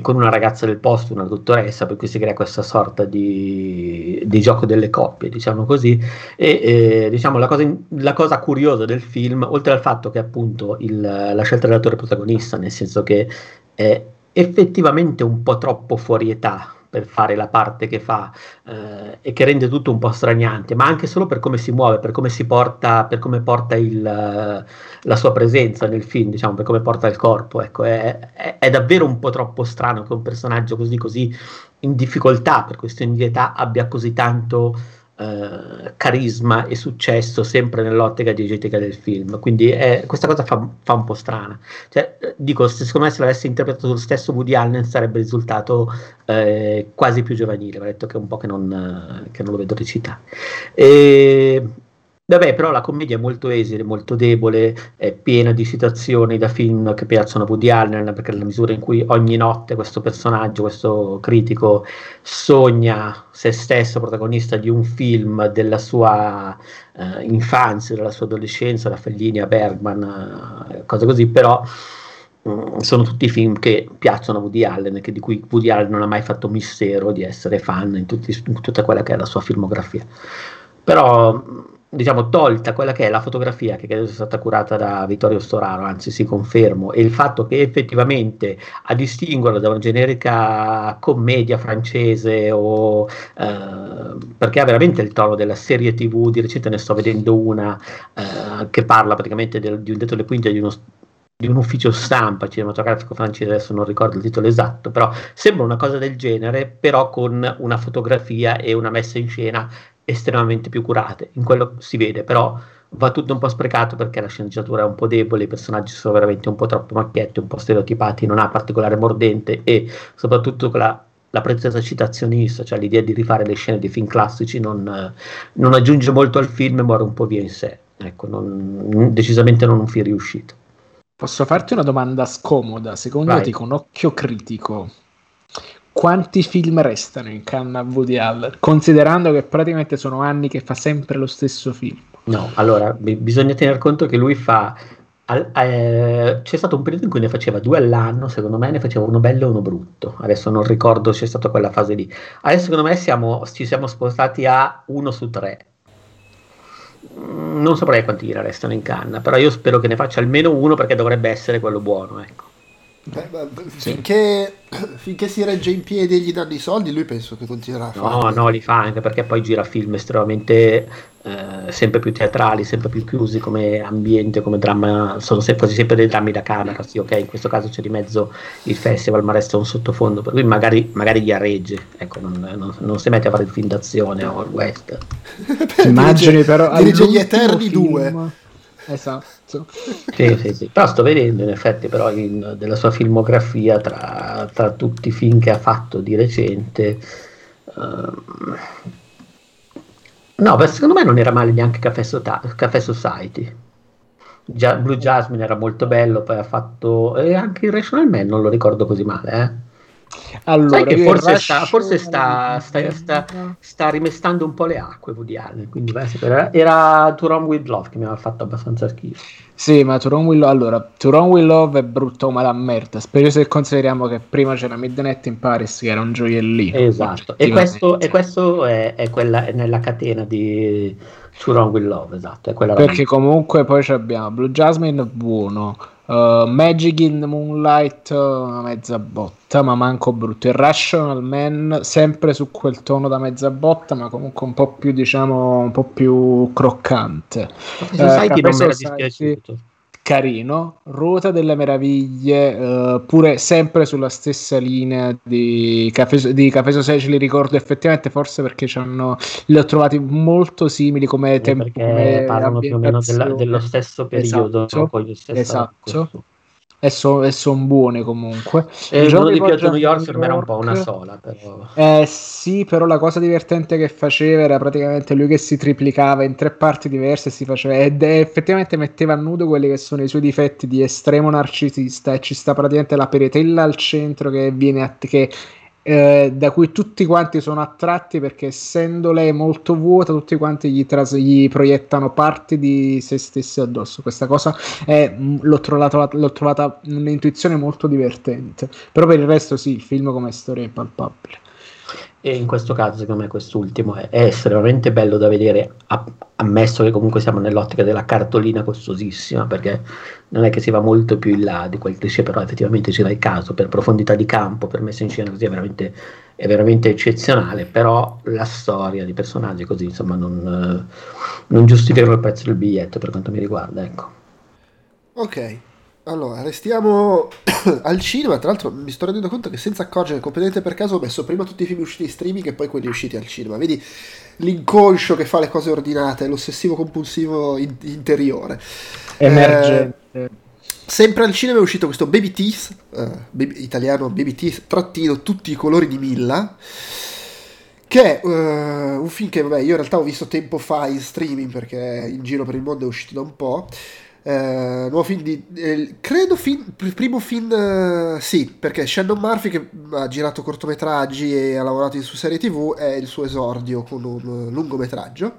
con una ragazza del posto, una dottoressa, per cui si crea questa sorta di, di gioco delle coppie, diciamo così. E eh, diciamo la cosa, la cosa, curiosa del film, oltre al fatto che appunto il, la scelta dell'attore protagonista, nel senso che è effettivamente un po' troppo fuori età per fare la parte che fa eh, e che rende tutto un po' straniante, ma anche solo per come si muove, per come si porta, per come porta il, la sua presenza nel film, diciamo, per come porta il corpo. Ecco, è, è, è, davvero un po' troppo strano che un personaggio così, così in difficoltà per questioni di età abbia così tanto eh, carisma e successo sempre nell'ottica diegetica del film. Quindi è, questa cosa fa, fa, un po' strana. Cioè, dico, se, secondo me se l'avesse interpretato lo stesso Woody Allen sarebbe risultato eh, quasi più giovanile. Va detto che è un po' che non, che non lo vedo recitare. E, Vabbè, però la commedia è molto esile, molto debole, è piena di citazioni da film che piacciono a Woody Allen, perché nella misura in cui ogni notte questo personaggio, questo critico, sogna se stesso protagonista di un film della sua eh, infanzia, della sua adolescenza, da Fellini a Bergman, eh, cose così, però mm, sono tutti film che piacciono a Woody Allen e di cui Woody Allen non ha mai fatto mistero di essere fan in, tutti, in tutta quella che è la sua filmografia. Però diciamo, tolta quella che è la fotografia che credo sia stata curata da Vittorio Storaro, anzi si confermo, e il fatto che effettivamente a distinguerlo da una generica commedia francese o eh, perché ha veramente il tono della serie tv, di recente ne sto vedendo una eh, che parla praticamente del, di un detto le quinte di uno di un ufficio stampa cinematografico francese, adesso non ricordo il titolo esatto, però sembra una cosa del genere, però con una fotografia e una messa in scena estremamente più curate, in quello si vede, però va tutto un po' sprecato perché la sceneggiatura è un po' debole, i personaggi sono veramente un po' troppo macchietti, un po' stereotipati, non ha particolare mordente e soprattutto la, la pretesa citazionista, cioè l'idea di rifare le scene di film classici non, non aggiunge molto al film e muore un po' via in sé, ecco, non, decisamente non un film riuscito. Posso farti una domanda scomoda, secondo Vai. te con occhio critico, quanti film restano in canna a Woody Allen, considerando che praticamente sono anni che fa sempre lo stesso film. No, allora b- bisogna tener conto che lui fa. Al, eh, c'è stato un periodo in cui ne faceva due all'anno, secondo me ne faceva uno bello e uno brutto. Adesso non ricordo c'è stata quella fase lì. Adesso, secondo me, siamo, ci siamo spostati a uno su tre. Mm, non saprei quanti restano in canna, però io spero che ne faccia almeno uno perché dovrebbe essere quello buono. Ecco. Beh, beh, finché, finché, si regge in piedi e gli danno i soldi, lui penso che continuerà a fare. No, no, li fa anche perché poi gira film estremamente eh, sempre più teatrali, sempre più chiusi come ambiente, come dramma. Sono sempre, quasi sempre dei drammi da camera. Sì, ok, in questo caso c'è di mezzo il festival, ma resta un sottofondo. Per cui magari, magari gli arregge. Ecco, non, non, non, si mette a fare il film d'azione o il west. Immagini però. Dirige gli Eterni 2. Esatto. Sì, sì, sì. Però sto vedendo in effetti però in, della sua filmografia tra, tra, tutti i film che ha fatto di recente. Uh, no, secondo me non era male neanche Caffè, Sota- Caffè Society. Blue Jasmine era molto bello, poi ha fatto... E anche il Rational Man non lo ricordo così male, eh. Allora, forse, sta, forse sta, sta, sta, rimestando un po' le acque Woody Allen, quindi era, era To Run With Love che mi aveva fatto abbastanza schifo. Sì, ma To Run With Love, allora, To Run With Love è brutto come la merda, spero se consideriamo che prima c'era Midnight in Paris che era un gioiellino. Esatto, e questo, e questo è, è, quella, è nella catena di To Run With Love, esatto. Perché comunque poi abbiamo Blue Jasmine buono, Uh, Magic in the Moonlight, una mezza botta, ma manco brutto. Irrational Man, sempre su quel tono da mezza botta, ma comunque un po' più, diciamo, un po' più croccante. Eh, sai che non mi era dispiaciuto. Carino. Ruota delle Meraviglie, eh, pure sempre sulla stessa linea di Cafe, di Cafe Society, li ricordo effettivamente, forse perché li ho trovati molto simili come tempo. Perché parlano più o meno della, dello stesso periodo. Esatto. Poi esatto e, so, e sono buone comunque. E il giorno di Piazza New York me era un po' una sola. Però. Eh sì, però la cosa divertente che faceva era praticamente lui che si triplicava in tre parti diverse si faceva, ed effettivamente metteva a nudo quelli che sono i suoi difetti di estremo narcisista e ci sta praticamente la peretella al centro che viene a, che eh, da cui tutti quanti sono attratti perché essendo lei molto vuota tutti quanti gli, tras- gli proiettano parti di se stessi addosso. Questa cosa è, mm, l'ho, trovato, l'ho trovata un'intuizione molto divertente. Però per il resto sì il film come storia è palpabile e in questo caso, secondo me, quest'ultimo è, è estremamente bello da vedere, ammesso che comunque siamo nell'ottica della cartolina costosissima, perché non è che si va molto più in là di quel cliché, però effettivamente ci dà il caso per profondità di campo, per messa in scena così è veramente, è veramente eccezionale. Però la storia di personaggi così, insomma, non, non giustifica il prezzo del biglietto per quanto mi riguarda. Ecco. Ok, allora, restiamo *coughs* al cinema. Tra l'altro, mi sto rendendo conto che senza accorgere completamente per caso ho messo prima tutti i film usciti in streaming e poi quelli usciti al cinema. Vedi l'inconscio che fa le cose ordinate, l'ossessivo compulsivo in- interiore. Emergente. Eh, sempre al cinema è uscito questo Baby Teeth, eh, baby, italiano Baby Teeth, trattino tutti i colori di Milla che è uh, un film che vabbè, io in realtà ho visto tempo fa in streaming perché in giro per il mondo è uscito da un po'. Eh, nuovo film di eh, credo film, primo film eh, sì perché Shannon Murphy che ha girato cortometraggi e ha lavorato su serie tv è il suo esordio con un lungometraggio.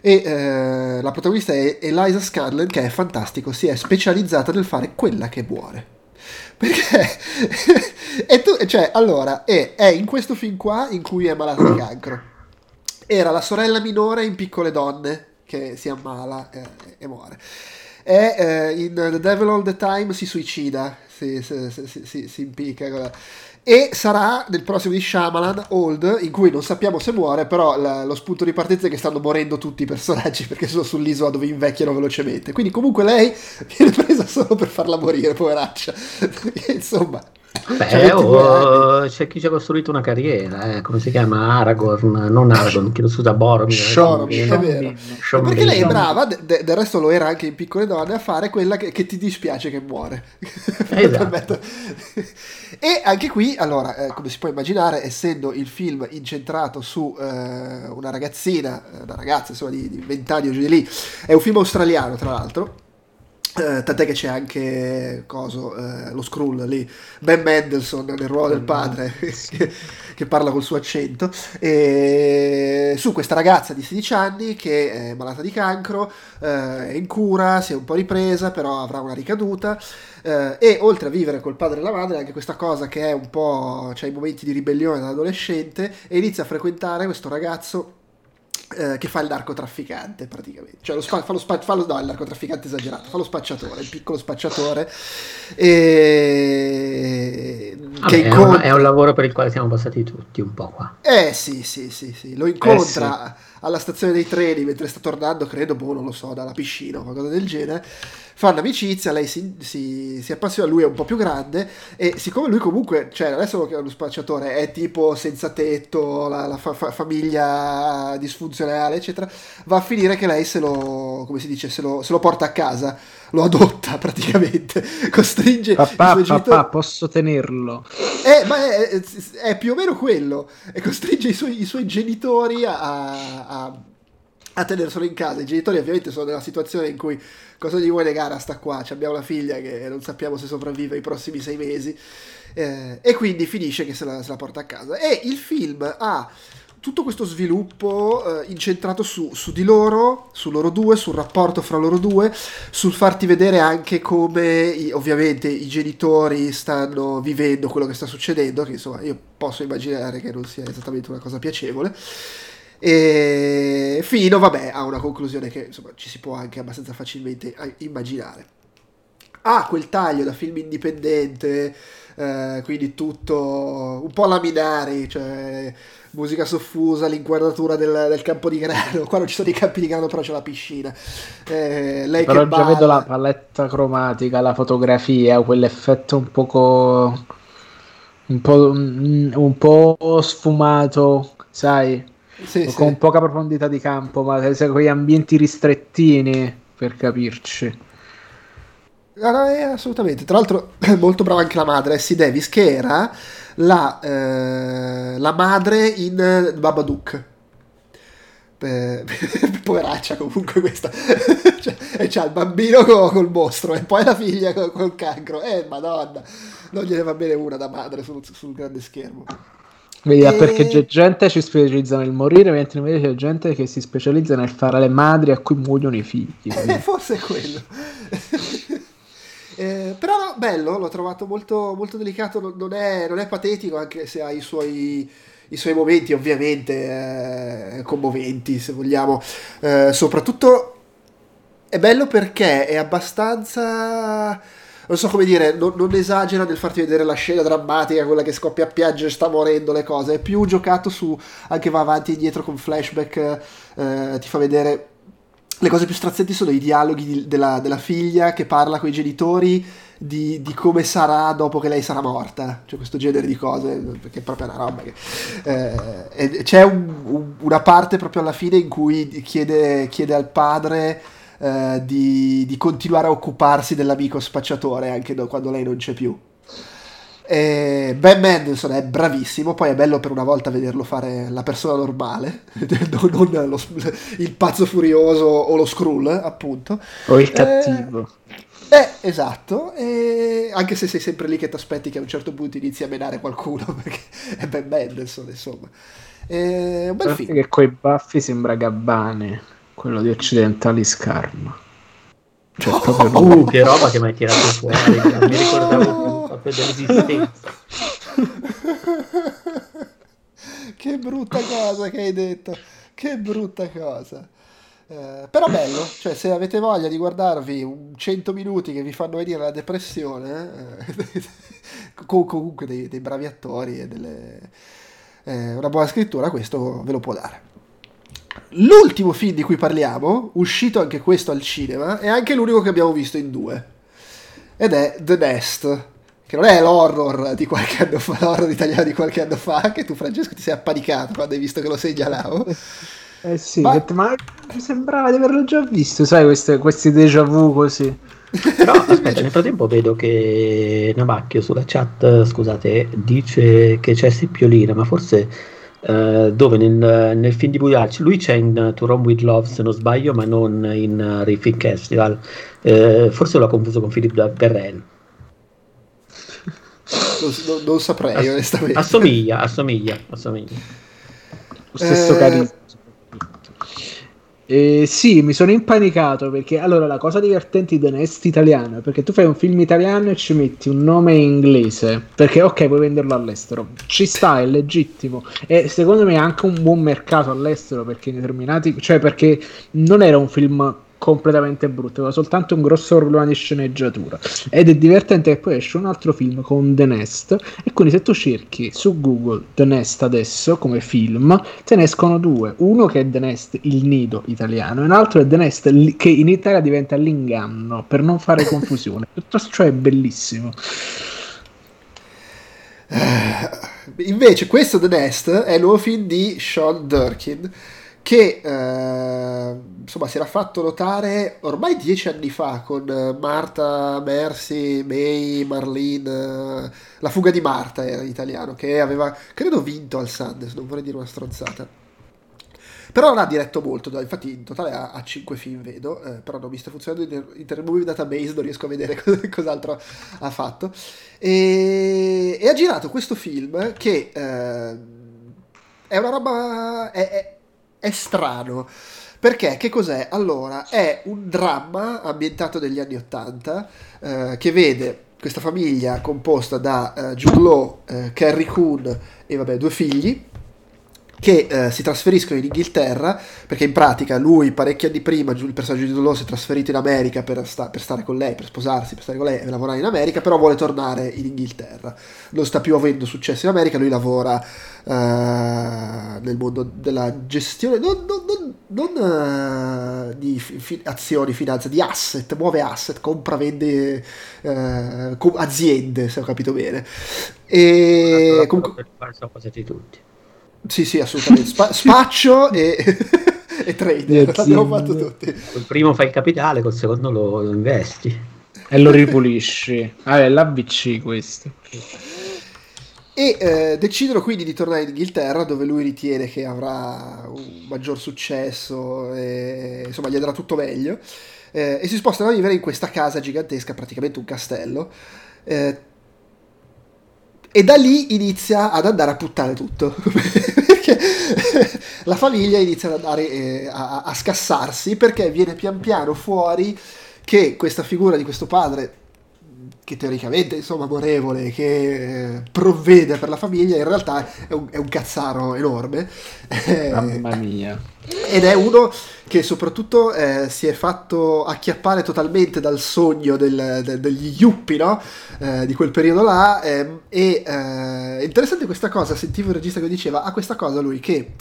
E eh, la protagonista è Eliza Scanlon che è fantastico si è specializzata nel fare quella che muore perché *laughs* e tu, cioè allora è, è in questo film qua in cui è malata di cancro. Era la sorella minore in Piccole Donne che si ammala e, e muore e eh, in The Devil All the Time si suicida, si, si, si, si impicca. E sarà nel prossimo di Shyamalan, Old, in cui non sappiamo se muore, però la, lo spunto di partenza è che stanno morendo tutti i personaggi *laughs* perché sono sull'isola dove invecchiano velocemente. Quindi comunque lei *laughs* viene presa solo per farla morire, poveraccia. *laughs* Insomma, Beh, cioè, oh, c'è chi ci ha costruito una carriera, eh, come si chiama? Aragorn, non Aragorn, chiedo scusa, Boromir. Boromir, è vero. Perché lei è brava, de- del resto lo era anche in Piccole Donne, a fare quella che, che ti dispiace che muore. *laughs* Esatto. e anche qui, allora, eh, come si può immaginare, essendo il film incentrato su eh, una ragazzina, una ragazza insomma di 20 anni o giù di lì, è un film australiano tra l'altro, Uh, tant'è che c'è anche coso, uh, lo Skrull lì, Ben Mendelssohn nel ruolo del padre *laughs* che, che, parla col suo accento. E su questa ragazza di 16 anni che è malata di cancro uh, è in cura, si è un po' ripresa però avrà una ricaduta. E oltre a vivere col padre e la madre anche questa cosa che è un po' c'è cioè i momenti di ribellione da adolescente e inizia a frequentare questo ragazzo eh, che fa il narcotrafficante praticamente, cioè lo spa- fa lo, spa- fa lo no, il narcotrafficante esagerato, fa lo spacciatore, il piccolo spacciatore. E... Vabbè, che incontra... è, un, è, un, lavoro per il quale siamo passati tutti un po' qua. Eh sì, sì, sì, sì. lo incontra eh, sì. Alla stazione dei treni mentre sta tornando, credo, boh, non lo so, dalla piscina o qualcosa del genere fanno amicizia, lei si, si, si, appassiona, lui è un po' più grande e siccome lui comunque, cioè adesso lo chiama lo spacciatore, è tipo senza tetto, la, la fa, fa, famiglia disfunzionale, eccetera, va a finire che lei se lo, come si dice, se lo, se lo porta a casa, lo adotta *laughs* praticamente, costringe papà, papà, posso tenerlo. Eh, ma è, è, è, più o meno quello, e costringe i suoi, i suoi genitori a, a a tenerselo in casa. I genitori ovviamente sono nella situazione in cui cosa gli vuoi negare a sta qua? abbiamo la figlia che non sappiamo se sopravvive i prossimi sei mesi eh, e quindi finisce che se la, se la, porta a casa. E il film ha tutto questo sviluppo eh, incentrato su, su, di loro, su loro due, sul rapporto fra loro due, sul farti vedere anche come i, ovviamente i genitori stanno vivendo quello che sta succedendo, che insomma io posso immaginare che non sia esattamente una cosa piacevole. E fino, vabbè, a una conclusione che insomma ci si può anche abbastanza facilmente immaginare. Ha quel taglio da film indipendente, eh, quindi tutto un po' laminari, cioè musica soffusa, l'inquadratura del, del, campo di grano. *laughs* Qua non ci sono i campi di grano, però c'è la piscina. Eh, lei però già balla. vedo la paletta cromatica, la fotografia, quell'effetto un poco. un po', un po' sfumato, sai? Sì, con sì. poca profondità di campo, ma quegli ambienti ristrettini per capirci. No, no, eh, assolutamente. Tra l'altro, *laughs* molto brava anche la madre, Essie Davis, che era la, eh, la madre in Babadook. Eh, *laughs* poveraccia comunque questa *laughs* cioè, e c'ha il bambino col, col mostro e poi la figlia col, col, cancro eh madonna non gliene va bene una da madre sul, sul grande schermo Vedi, e... perché c'è gente che si specializza nel morire, mentre invece c'è gente che si specializza nel fare le madri a cui muoiono i figli. *laughs* Eh, forse è quello. Eh, però no, bello, l'ho trovato molto, molto delicato, non è, non è, patetico anche se ha i suoi, i suoi momenti ovviamente eh, commoventi se vogliamo. Eh, soprattutto è bello perché è abbastanza non so come dire, non, non, esagera nel farti vedere la scena drammatica, quella che scoppia a piangere, sta morendo le cose, è più giocato su, anche va avanti e indietro con flashback, eh, ti fa vedere... Le cose più strazianti sono i dialoghi di, della, della, figlia che parla con i genitori di, di, come sarà dopo che lei sarà morta, cioè questo genere di cose, perché è proprio una roba che... Eh, c'è un, un, una parte proprio alla fine in cui chiede, chiede al padre eh, di, di, continuare a occuparsi dell'amico spacciatore anche do, quando lei non c'è più. E ben Mendelssohn è bravissimo, poi è bello per una volta vederlo fare la persona normale, *laughs* non lo, il pazzo furioso o lo Skrull, appunto. O il cattivo. Eh, eh, esatto, e anche se sei sempre lì che ti aspetti che a un certo punto inizi a menare qualcuno, *laughs* perché è Ben Mendelssohn, insomma. È un bel film. Che coi baffi sembra Gabbane quello di Occidentali Scarma. Cioè, oh, *laughs* proprio uh, che roba che mi hai tirato fuori, non mi ricordavo più proprio dell'esistenza. *laughs* che brutta cosa che hai detto, che brutta cosa. Eh, però bello, cioè se avete voglia di guardarvi 100 minuti che vi fanno venire la depressione, eh, *laughs* comunque dei, dei, bravi attori e delle, eh, una buona scrittura, questo ve lo può dare. L'ultimo film di cui parliamo, uscito anche questo al cinema, è anche l'unico che abbiamo visto in due. Ed è The Nest, che non è l'horror di qualche anno fa, l'horror italiano di qualche anno fa, che tu Francesco ti sei appanicato quando hai visto che lo segnalavo. Eh sì, ma, ma mi sembrava di averlo già visto, sai, queste, questi déjà vu così. Però aspetta, nel frattempo vedo che Navacchio sulla chat, scusate, dice che c'è Sippiolina, ma forse Uh, dove nel, nel, film di Buiarci lui c'è in To Rome With Love se non sbaglio ma non in uh, Riffing Festival uh, forse l'ho confuso con Philip Berrell non, non, saprei Ass- onestamente. assomiglia assomiglia assomiglia. Lo stesso eh... carisma eh, sì, mi sono impanicato perché allora la cosa divertente di The Nest italiano è perché tu fai un film italiano e ci metti un nome inglese perché ok, puoi venderlo all'estero, ci sta, è legittimo. E secondo me è anche un buon mercato all'estero perché in determinati, cioè perché non era un film completamente brutto, aveva soltanto un grosso problema di sceneggiatura. Ed è divertente che poi esce un altro film con The Nest. E quindi se tu cerchi su Google The Nest adesso come film, te ne escono due. Uno che è The Nest, il nido italiano, e un altro è The Nest che in Italia diventa l'inganno per non fare *laughs* confusione. Tutto ciò è bellissimo. Invece, questo The Nest è il nuovo film di Sean Durkin che eh, insomma si era fatto notare ormai dieci anni fa con eh, Marta, Mercy, May, Marlene, eh, La fuga di Marta era in italiano, che aveva credo vinto al Sanders, non vorrei dire una stronzata. Però non ha diretto molto, infatti in totale ha, ha 5 film, vedo, eh, però non mi sta funzionando in Internet Movie Database, non riesco a vedere *laughs* cos'altro ha fatto. E, e ha girato questo film che eh, è una roba... È, è, è strano. Perché che cos'è? Allora, è un dramma ambientato negli anni Ottanta eh, che vede questa famiglia composta da eh, Jude Law, eh, Carrie Coon e vabbè, due figli che eh, si trasferiscono in Inghilterra perché in pratica lui parecchi anni prima il personaggio di Dolores si è trasferito in America per, sta, per, stare con lei, per sposarsi, per stare con lei e lavorare in America però vuole tornare in Inghilterra. Non sta più avendo successo in America lui lavora uh, nel mondo della gestione non, non, non, uh, di fi, azioni, finanza, di asset muove asset, compra, vende uh, aziende se ho capito bene. E comunque passati tutti sì, sì, assolutamente. Spa- *laughs* spaccio e, *laughs* e trader, l'abbiamo fatto tutti. Il primo fai il capitale, col secondo lo investi. E lo ripulisci. Ah, è l'ABC questo. E eh, decidono quindi di tornare in Inghilterra dove lui ritiene che avrà un maggior successo e insomma gli andrà tutto meglio. Eh, e si spostano a vivere in questa casa gigantesca, praticamente un castello. Eh, e da lì inizia ad andare a puttare tutto. *laughs* perché la famiglia inizia ad andare eh, a, a, scassarsi perché viene pian piano fuori che questa figura di questo padre che teoricamente insomma amorevole, che eh, provvede per la famiglia, in realtà è un, è un cazzaro enorme. Mamma mia. Ed è uno che soprattutto eh, si è fatto acchiappare totalmente dal sogno del, de, degli yuppi, no? eh, di quel periodo là. Ehm, e eh, interessante questa cosa, sentivo il regista che diceva, ha questa cosa lui, che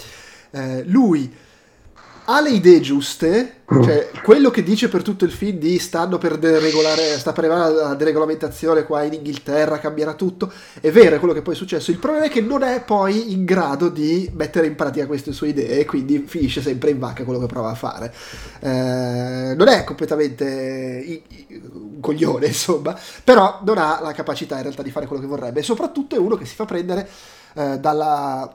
eh, lui ha le idee giuste, cioè quello che dice per tutto il film di stanno per deregolare, sta per arrivare la deregolamentazione qua in Inghilterra, cambierà tutto, è vero, è quello che poi è successo, il problema è che non è poi in grado di mettere in pratica queste sue idee e quindi finisce sempre in vacca quello che prova a fare. Eh, non è completamente un coglione, *laughs* insomma, però non ha la capacità in realtà di fare quello che vorrebbe. E soprattutto è uno che si fa prendere eh, dalla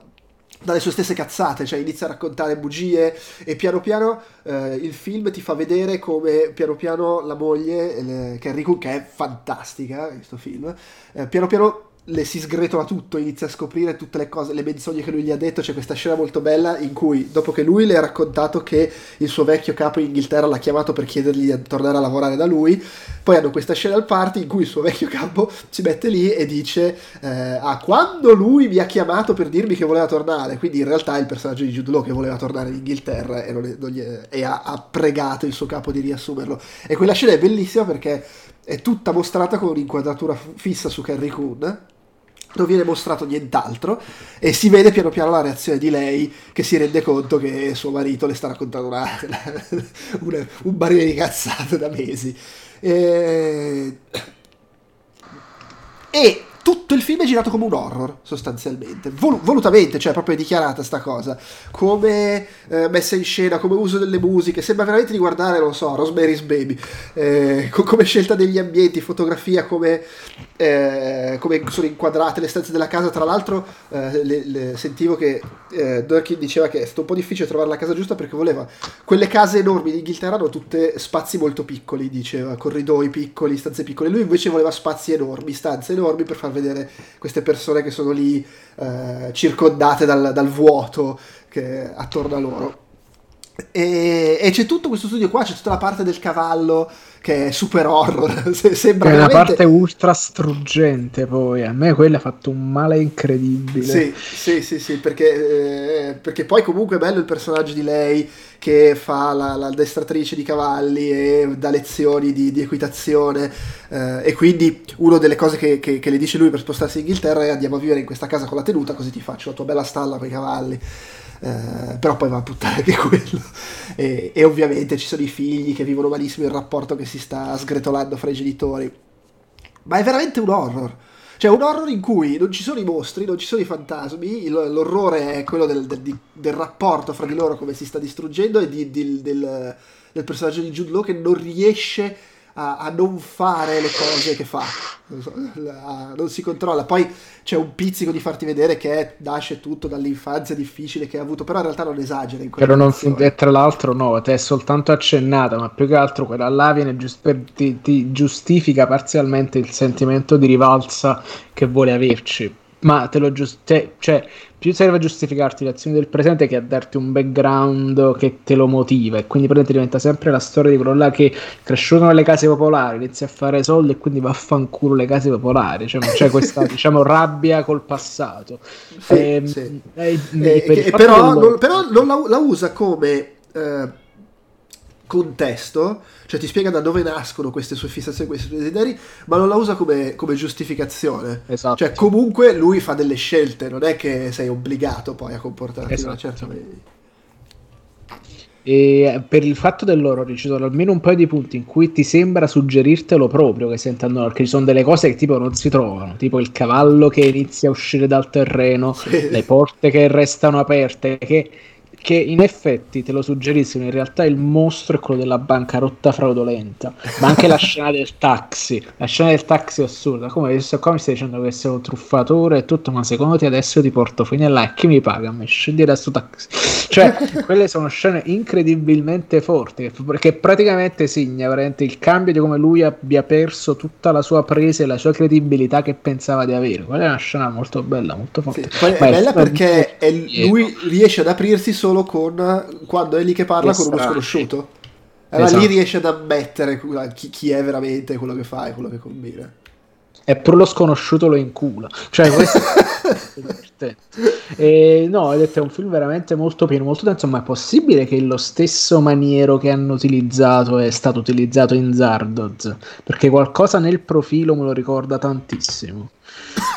dalle sue stesse cazzate, cioè inizia a raccontare bugie e piano piano eh, il film ti fa vedere come piano piano la moglie, le, Carrie Coon, che è fantastica questo film, eh, piano piano le si sgretola tutto, inizia a scoprire tutte le cose, le menzogne che lui gli ha detto. C'è questa scena molto bella in cui, dopo che lui le ha raccontato che il suo vecchio capo in Inghilterra l'ha chiamato per chiedergli di tornare a lavorare da lui, poi hanno questa scena al party in cui il suo vecchio capo si mette lì e dice: eh, Ah, quando lui mi ha chiamato per dirmi che voleva tornare, quindi in realtà è il personaggio di Jude Law che voleva tornare in Inghilterra e, è, è, e ha, ha pregato il suo capo di riassumerlo. E quella scena è bellissima perché è tutta mostrata con un'inquadratura fissa su Carrie Coon non viene mostrato nient'altro e si vede piano piano la reazione di lei che si rende conto che suo marito le sta raccontando una, *laughs* una, un barile di cazzate da mesi. E, e tutto il film è girato come un horror, sostanzialmente, Vol- volutamente, cioè proprio è dichiarata sta cosa, come eh, messa in scena, come uso delle musiche, sembra veramente di guardare, non so, Rosemary's Baby, eh, co- come scelta degli ambienti, fotografia, come, eh, come, sono inquadrate le stanze della casa, tra l'altro eh, le, le, sentivo che eh, Durkin diceva che è stato un po' difficile trovare la casa giusta perché voleva, quelle case enormi. In Inghilterra hanno tutte spazi molto piccoli, diceva, corridoi piccoli, stanze piccole, lui invece voleva spazi enormi, stanze enormi per far far vedere queste persone che sono lì eh, circondate dal, dal vuoto che, attorno a loro. E, e, c'è tutto questo studio qua, c'è tutta la parte del cavallo che è super horror. *laughs* Sembra è una parte ultra struggente. Poi a me quella ha fatto un male incredibile. Sì, sì, sì, sì perché, eh, perché poi comunque è bello il personaggio di lei che fa la, l'addestratrice di cavalli e dà lezioni di, di equitazione. Eh, e quindi una delle cose che, che, che, le dice lui per spostarsi in Inghilterra è andiamo a vivere in questa casa con la tenuta, così ti faccio la tua bella stalla con i cavalli. Eh, però poi va a puttare anche quello. E, e, ovviamente ci sono i figli che vivono malissimo il rapporto che si sta sgretolando fra i genitori. Ma è veramente un horror. Cioè, un horror in cui non ci sono i mostri, non ci sono i fantasmi, l'orrore è quello del, del, del rapporto fra di loro, come si sta distruggendo, e di, del, del personaggio di Jude Law che non riesce a, a, non fare le cose che fa, non, non si controlla. Poi c'è un pizzico di farti vedere che nasce tutto dall'infanzia difficile che ha avuto, però in realtà non esagera. In però non, e tra l'altro no, te è soltanto accennata, ma più che altro quella là viene giust- per, ti, ti giustifica parzialmente il sentimento di rivalsa che vuole averci ma te lo giust- te, cioè, più serve a giustificarti le azioni del presente che a darti un background che te lo motiva e quindi praticamente diventa sempre la storia di quello là che cresciuto nelle case popolari inizia a fare soldi e quindi vaffanculo le case popolari cioè non c'è *laughs* questa diciamo rabbia col passato sì, e, ehm, sì. E, e, per però, non, però, non, la, la usa come eh, contesto, cioè ti spiega da dove nascono queste sue fissazioni, questi suoi desideri, ma non la usa come, come giustificazione. Esatto. Cioè comunque lui fa delle scelte, non è che sei obbligato poi a comportarti esatto. in una certa maniera. E per il fatto del loro ci sono almeno un paio di punti in cui ti sembra suggerirtelo proprio che sentano perché ci sono delle cose che tipo non si trovano tipo il cavallo che inizia a uscire dal terreno sì. le porte che restano aperte che che in effetti te lo suggeriscono, in realtà il mostro è quello della bancarotta fraudolenta, ma anche la scena del taxi, la scena del taxi è assurda, come adesso qua mi stai dicendo che sei un truffatore e tutto, ma secondo te adesso ti porto fino là e chi mi paga? Mi scendi da sto taxi. Cioè, quelle sono scene incredibilmente forti, perché praticamente segna veramente il cambio di come lui abbia perso tutta la sua presa e la sua credibilità che pensava di avere. Quella è una scena molto bella, molto forte. Sì, è bella perché è, lui riesce ad aprirsi solo solo con quando è lì che parla con uno sconosciuto. Allora esatto. lì riesce ad ammettere chi, chi, è veramente quello che fa e quello che combina. E pur lo sconosciuto lo incula. Cioè, questo è e, no, ho detto è un film veramente molto pieno, molto denso, ma è possibile che lo stesso maniero che hanno utilizzato è stato utilizzato in Zardoz? Perché qualcosa nel profilo me lo ricorda tantissimo.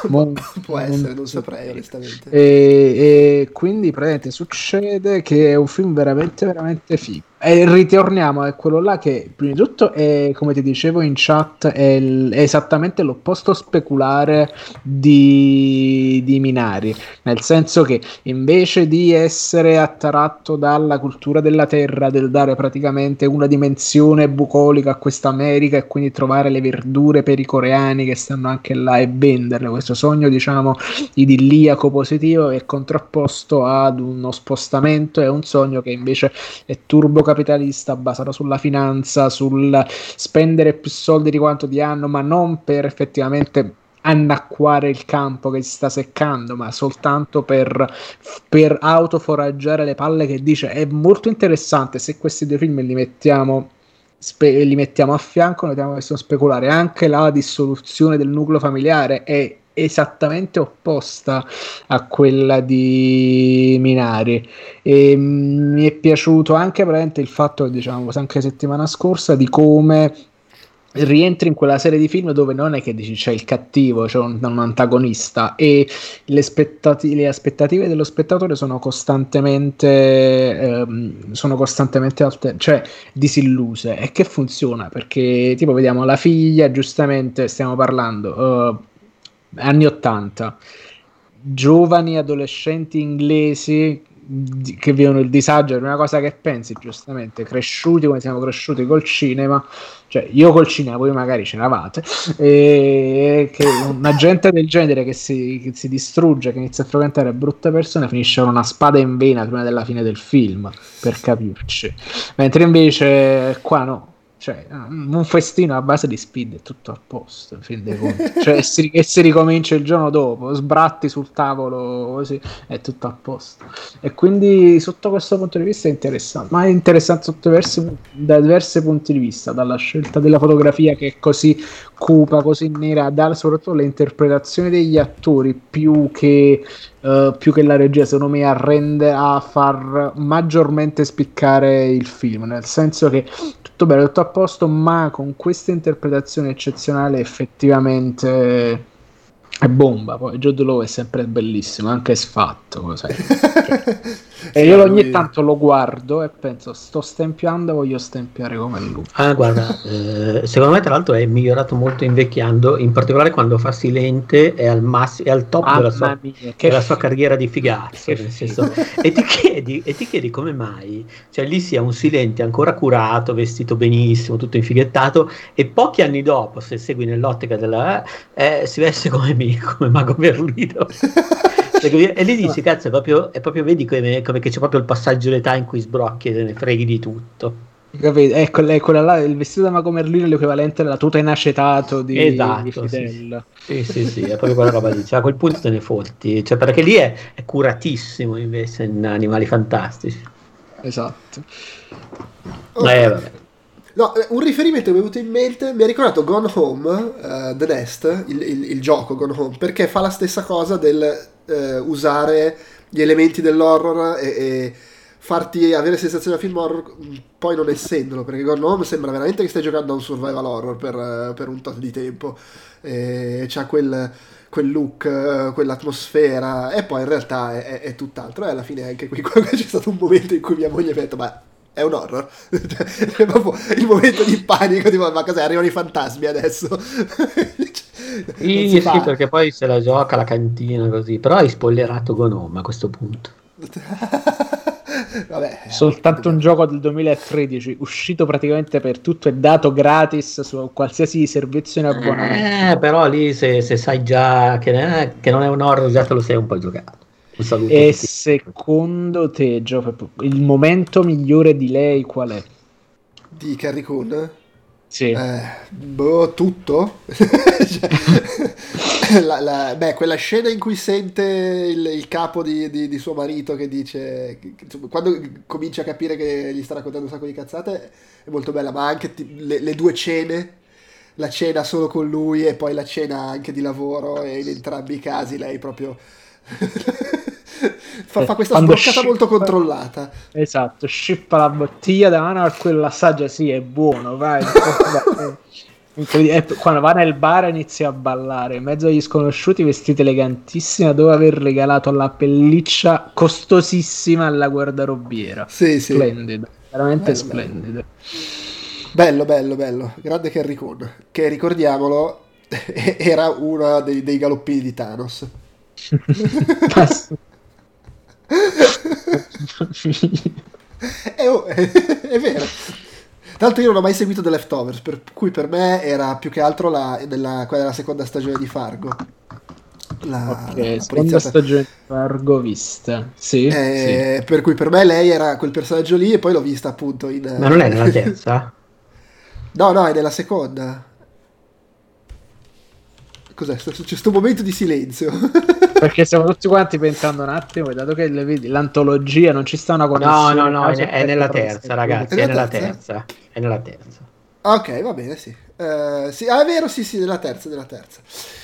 Mon- Può *coughs* essere, non saprei onestamente. E, e quindi praticamente succede che è un film veramente, veramente figo. E ritorniamo a quello là che prima di tutto è, come ti dicevo in chat, è, l- è esattamente l'opposto speculare di, di, Minari, nel senso che invece di essere attratto dalla cultura della terra, del dare praticamente una dimensione bucolica a questa America e quindi trovare le verdure per i coreani che stanno anche là e venderle, questo sogno diciamo idilliaco positivo è contrapposto ad uno spostamento e un sogno che invece è turbo capitalista, basato sulla finanza, sul spendere più soldi di quanto ti hanno, ma non per effettivamente annacquare il campo che si sta seccando, ma soltanto per, per autoforaggiare le palle che dice è molto interessante se questi due film li mettiamo spe- li mettiamo a fianco, noi dobbiamo speculare. Anche la dissoluzione del nucleo familiare è esattamente opposta a quella di Minari. E mm, mi è piaciuto anche il fatto diciamo anche settimana scorsa di come rientri in quella serie di film dove non è che dici c'è il cattivo, c'è un, un antagonista e le, aspettati- le, aspettative dello spettatore sono costantemente ehm, sono costantemente alter- cioè disilluse. E che funziona? Perché tipo vediamo la figlia giustamente stiamo parlando uh, anni 80 giovani adolescenti inglesi che vivono il disagio è una cosa che pensi giustamente cresciuti come siamo cresciuti col cinema cioè io col cinema voi magari ce n'avate e che una gente del genere che si, che si distrugge che inizia a frequentare brutte persone finisce con una spada in vena prima della fine del film per capirci. Mentre invece qua no cioè, un festino a base di speed è tutto a posto, fin dei conti. cioè, si, e si ricomincia il giorno dopo, sbratti sul tavolo, così, è tutto a posto. E quindi, sotto questo punto di vista, è interessante. Ma è interessante sotto diversi, da diversi punti di vista, dalla scelta della fotografia che è così cupa, così nera, dal, soprattutto le interpretazioni degli attori più che Uh, più che la regia, secondo me, arrende a far maggiormente spiccare il film. Nel senso che tutto bello, tutto a posto, ma con questa interpretazione eccezionale effettivamente è bomba. Poi Jude Law è sempre bellissimo, anche sfatto. *laughs* e io ogni tanto lo guardo e penso, sto stempiando, voglio stempiare come lui. Ah, guarda, *laughs* eh, secondo me tra l'altro è migliorato molto invecchiando, in particolare quando fa silente è al, massimo, è al top ah, della, sua, mia, della sua, carriera di figazzo. e, ti chiedi, e ti chiedi come mai, cioè lì sia un silente ancora curato, vestito benissimo, tutto infighettato, e pochi anni dopo, se segui nell'ottica della... Eh, si veste come me come Mago Berlino. *laughs* e lì dici, cazzo, è proprio, è proprio vedi come, come che c'è proprio il passaggio d'età in cui sbrocchi e te ne freghi di tutto. Capito? Ecco, lei, quella là, il vestito da Mago Merlino è l'equivalente della tuta in acetato di, esatto, di Fidel. Sì. sì, sì, è proprio quella roba lì. Cioè, a quel punto te ne fotti, cioè, perché lì è, è curatissimo invece in Animali Fantastici. Esatto. Okay. Eh, vabbè. No, eh, un riferimento mi è venuto in mente, mi ha ricordato Gone Home, uh, The Nest, il, il, il, gioco Gone Home, perché fa la stessa cosa del uh, usare gli elementi dell'horror e, e farti avere sensazione da film horror poi non essendolo perché Gone Home sembra veramente che stai giocando a un survival horror per, per un tot di tempo e c'ha quel, quel look quell'atmosfera e poi in realtà è, è, è tutt'altro e alla fine anche qui *laughs* c'è stato un momento in cui mia moglie mi ha detto ma è un horror? *laughs* Cioè, il momento di panico tipo, ma cos'è? Arrivano i fantasmi adesso. *laughs* Sì, sì perché poi se la gioca la cantina così. Però hai spoilerato Gone Home a questo punto. *laughs* Vabbè, soltanto un gioco del 2013 uscito praticamente per tutto e dato gratis su qualsiasi servizio in abbonamento. Eh, però lì se, se sai già che, è, che, non è un horror già te lo sei un po' giocato e secondo te Gio, il momento migliore di lei qual è? di Carrie Coon? Sì. Eh, boh, tutto? cioè, *laughs* la, la, beh, quella scena in cui sente il, il capo di, di, di, suo marito che dice... Che, insomma, quando comincia a capire che gli sta raccontando un sacco di cazzate è molto bella, ma anche t- le, le due cene la cena solo con lui e poi la cena anche di lavoro e in entrambi i casi lei proprio *laughs* fa, fa, questa Quando sbroccata molto controllata. Esatto, scippa la bottiglia da mano a quello assaggia, sì, è buono, vai. *laughs* quando va nel bar inizia a ballare in mezzo agli sconosciuti vestiti elegantissima dopo aver regalato la pelliccia costosissima alla guardarobiera sì, sì. splendido veramente bello, splendido bello bello bello grande Kerry Coon che ricordiamolo *laughs* era uno dei, dei galoppini di Thanos *laughs* è, oh, è, è, vero. Tra l'altro io non ho mai seguito The Leftovers, per cui per me era più che altro la, nella, quella della seconda stagione di Fargo. La, ok, la seconda stagione di Fargo vista. Sì, eh, sì, Per cui per me lei era quel personaggio lì e poi l'ho vista appunto in... Ma non è *laughs* nella terza? no, no, è nella seconda. Cos'è? C'è questo momento di silenzio. *laughs* Perché stiamo tutti quanti pensando un attimo, dato che le vedi, l'antologia non ci sta una connessione. No, no, no, è, è nella terza, ragazzi, è nella terza? È nella terza. Ok, va bene, sì. Uh, sì. Ah, è vero, sì, sì, nella terza, nella terza.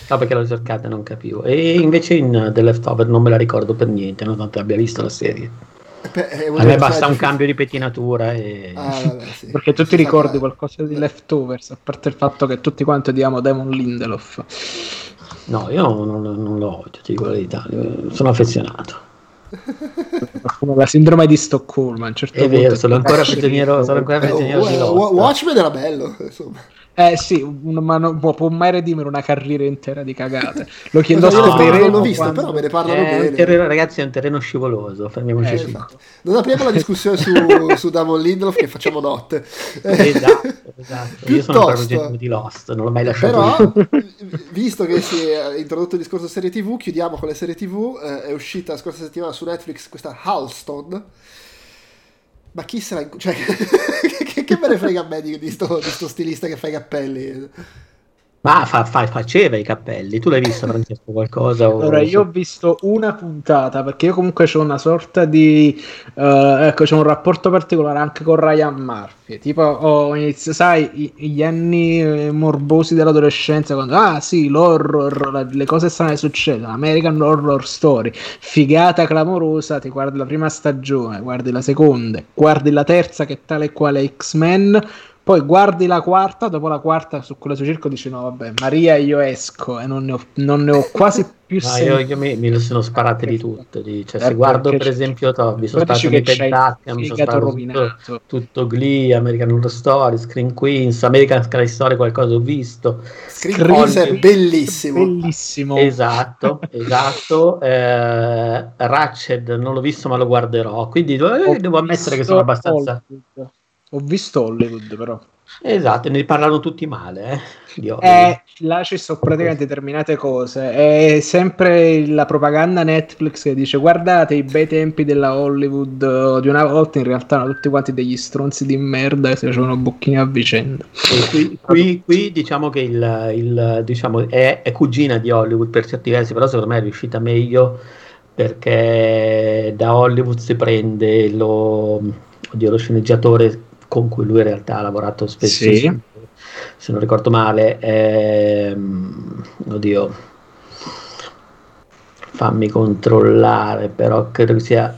No, perché l'ho cercata e non capivo. E invece in The Leftover non me la ricordo per niente, nonostante abbia visto la serie. Beh, a me basta un cambio di pettinatura e... ah, vabbè, sì. *laughs* perché tu ti ricordi qualcosa di Leftovers a parte il fatto che tutti quanti odiamo Damon Lindelof. No io non, non lo odio ti dico la verità sono affezionato. *laughs* La sindrome di Stoccolma a un certo è punto vero sono ancora prigioniero sono ancora prigioniero di Watchmen era bello insomma eh sì, un, ma non può, può, mai redimere una carriera intera di cagate. Lo chiedo no, scopriremo. Non l'ho visto, quando... però me ne parlano eh, bene. Terreno, ragazzi, è un terreno scivoloso. Fermiamoci eh, esatto. Non apriamo la discussione su, su Damon Lindelof che facciamo notte. esatto, *laughs* esatto. Io sono un di Lost, non l'ho mai lasciato. Però, *laughs* visto che si è introdotto il discorso serie TV, chiudiamo con le serie TV. Eh, è uscita la scorsa settimana su Netflix questa Halston ma chi sarà... Cioè, *laughs* me ne frega a me di, di, sto, di sto stilista che fa i cappelli? Ma fa, fa, faceva i cappelli, tu l'hai visto Francesco qualcosa? Allora, io ho visto una puntata perché io comunque ho una sorta di uh, ecco, c'è un rapporto particolare anche con Ryan Murphy. Tipo, ho iniziato, sai, gli anni eh, morbosi dell'adolescenza quando ah sì, l'horror, le cose strane succedono, American Horror Story, figata clamorosa, ti guardi la prima stagione, guardi la seconda, guardi la terza che è tale e quale X-Men poi guardi la quarta, dopo la quarta su quello su circo dici no vabbè, Maria io esco e non ne ho, non ne ho quasi più no, io, io mi, mi sono sparate di tutte. Di, cioè, se guardo per esempio, to, mi sono sparato di Pentacchia, mi sono sparato tutto, tutto, Glee, American Horror Story, Screen Queens, American Sky Story, qualcosa ho visto. Screen Queens è bellissimo. Bellissimo. Esatto, *laughs* esatto. Eh, Ratched non l'ho visto ma lo guarderò, quindi eh, devo ammettere che sono abbastanza... Hollywood. Ho visto Hollywood però. Esatto, ne parlano tutti male. Eh, eh, là ci sono praticamente determinate cose. È sempre la propaganda Netflix che dice guardate i bei tempi della Hollywood di una volta, in realtà erano tutti quanti degli stronzi di merda e si facevano bocchini a vicenda. Qui, qui, qui, diciamo che il, il, diciamo, è, è cugina di Hollywood per certi versi, però secondo me è riuscita meglio perché da Hollywood si prende lo, oddio, lo sceneggiatore con cui lui in realtà ha lavorato spesso, sì. se non ricordo male, ehm, oddio, fammi controllare, però credo che sia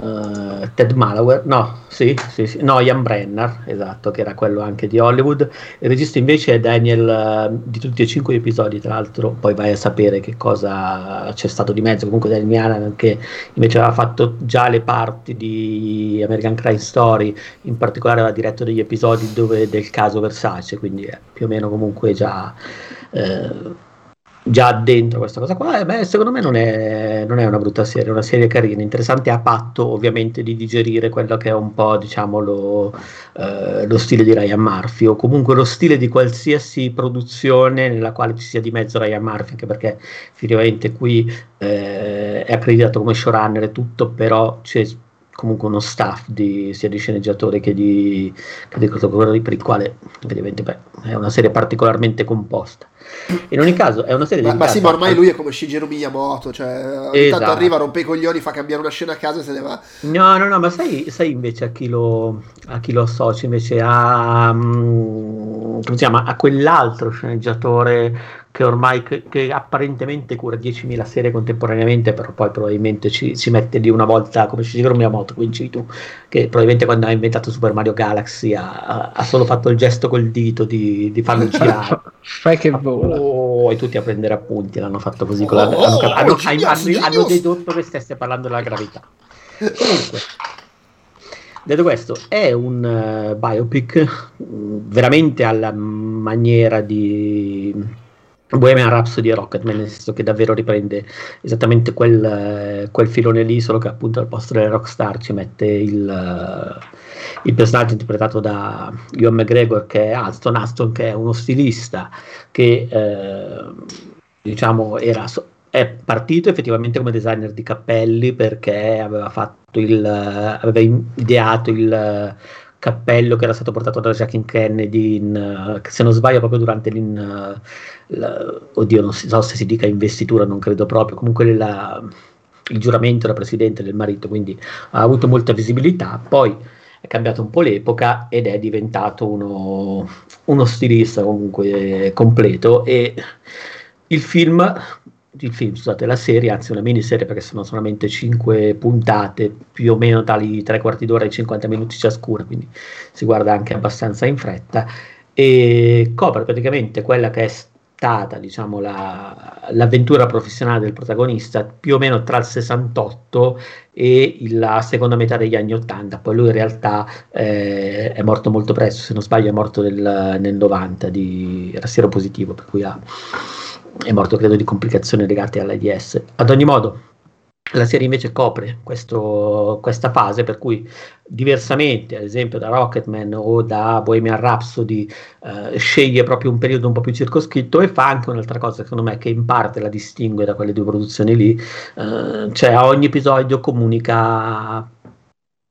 uh, Ted Malaware, no, sì, sì, sì, no, Ian Brenner, esatto, che era quello anche di Hollywood. Il regista invece è Daniel, uh, di tutti e cinque gli episodi, tra l'altro, poi vai a sapere che cosa c'è stato di mezzo. Comunque Daniel Mianan che invece aveva fatto già le parti di American Crime Story, in particolare aveva diretto degli episodi dove, del caso Versace, quindi è più o meno comunque già... Uh, già dentro questa cosa qua, eh, beh, secondo me non è, non è, una brutta serie, è una serie carina, interessante a patto ovviamente di digerire quello che è un po' diciamo lo, eh, lo, stile di Ryan Murphy o comunque lo stile di qualsiasi produzione nella quale ci sia di mezzo Ryan Murphy, anche perché effettivamente qui eh, è accreditato come showrunner e tutto, però c'è comunque uno staff di, sia di sceneggiatori che di, che di per il quale ovviamente beh, è una serie particolarmente composta. In ogni caso è una serie ma, ma sì, ma ormai lui è come Shigeru Miyamoto, cioè ogni esatto. tanto arriva, rompe i coglioni, fa cambiare una scena a casa e se ne va. No, no, no, ma sai, sai invece a chi, lo, a chi lo associa invece a, um, come si chiama, a quell'altro sceneggiatore che ormai che, che apparentemente cura 10.000 serie contemporaneamente, però poi probabilmente ci, si mette lì una volta come Shigeru Miyamoto, quindi tu, che probabilmente quando ha inventato Super Mario Galaxy ha, ha solo fatto il gesto col dito di, di farlo girare. *laughs* Fai che vola. Oh, e tutti a prendere appunti l'hanno fatto così. Oh, hanno, hanno, hanno, hanno, hanno dedotto che stesse parlando della gravità. Comunque, detto questo, è un uh, biopic mm, veramente alla maniera di Bohemian Rhapsody e Rocketman, nel senso che davvero riprende esattamente quel, eh, quel, filone lì, solo che appunto al posto delle rockstar ci mette il, uh, il personaggio interpretato da Ewan McGregor, che è Alston Aston, che è uno stilista che uh, diciamo era è partito effettivamente come designer di cappelli perché aveva il aveva ideato il cappello che era stato portato da Jacqueline Kennedy, in, uh, se non sbaglio proprio durante l'in, uh, la, oddio non so se si dica investitura, non credo proprio, comunque la, il giuramento da presidente del marito, quindi ha avuto molta visibilità, poi è cambiato un po' l'epoca ed è diventato uno, uno stilista comunque completo e il film il film, scusate, la serie, anzi una miniserie perché sono solamente 5 puntate, più o meno tali 3 quarti d'ora e 50 minuti ciascuna, quindi si guarda anche abbastanza in fretta. E copre praticamente quella che è stata diciamo, la, l'avventura professionale del protagonista più o meno tra il 68 e la seconda metà degli anni 80, poi lui in realtà eh, è morto molto presto, se non sbaglio è morto nel, nel 90 di era positivo, per cui ha è morto credo di complicazioni legate all'AIDS. Ad ogni modo, la serie invece copre questo, questa fase per cui diversamente ad esempio da Rocketman o da Bohemian Rhapsody eh, sceglie proprio un periodo un po' più circoscritto e fa anche un'altra cosa secondo me che in parte la distingue da quelle due produzioni lì eh, cioè ogni episodio comunica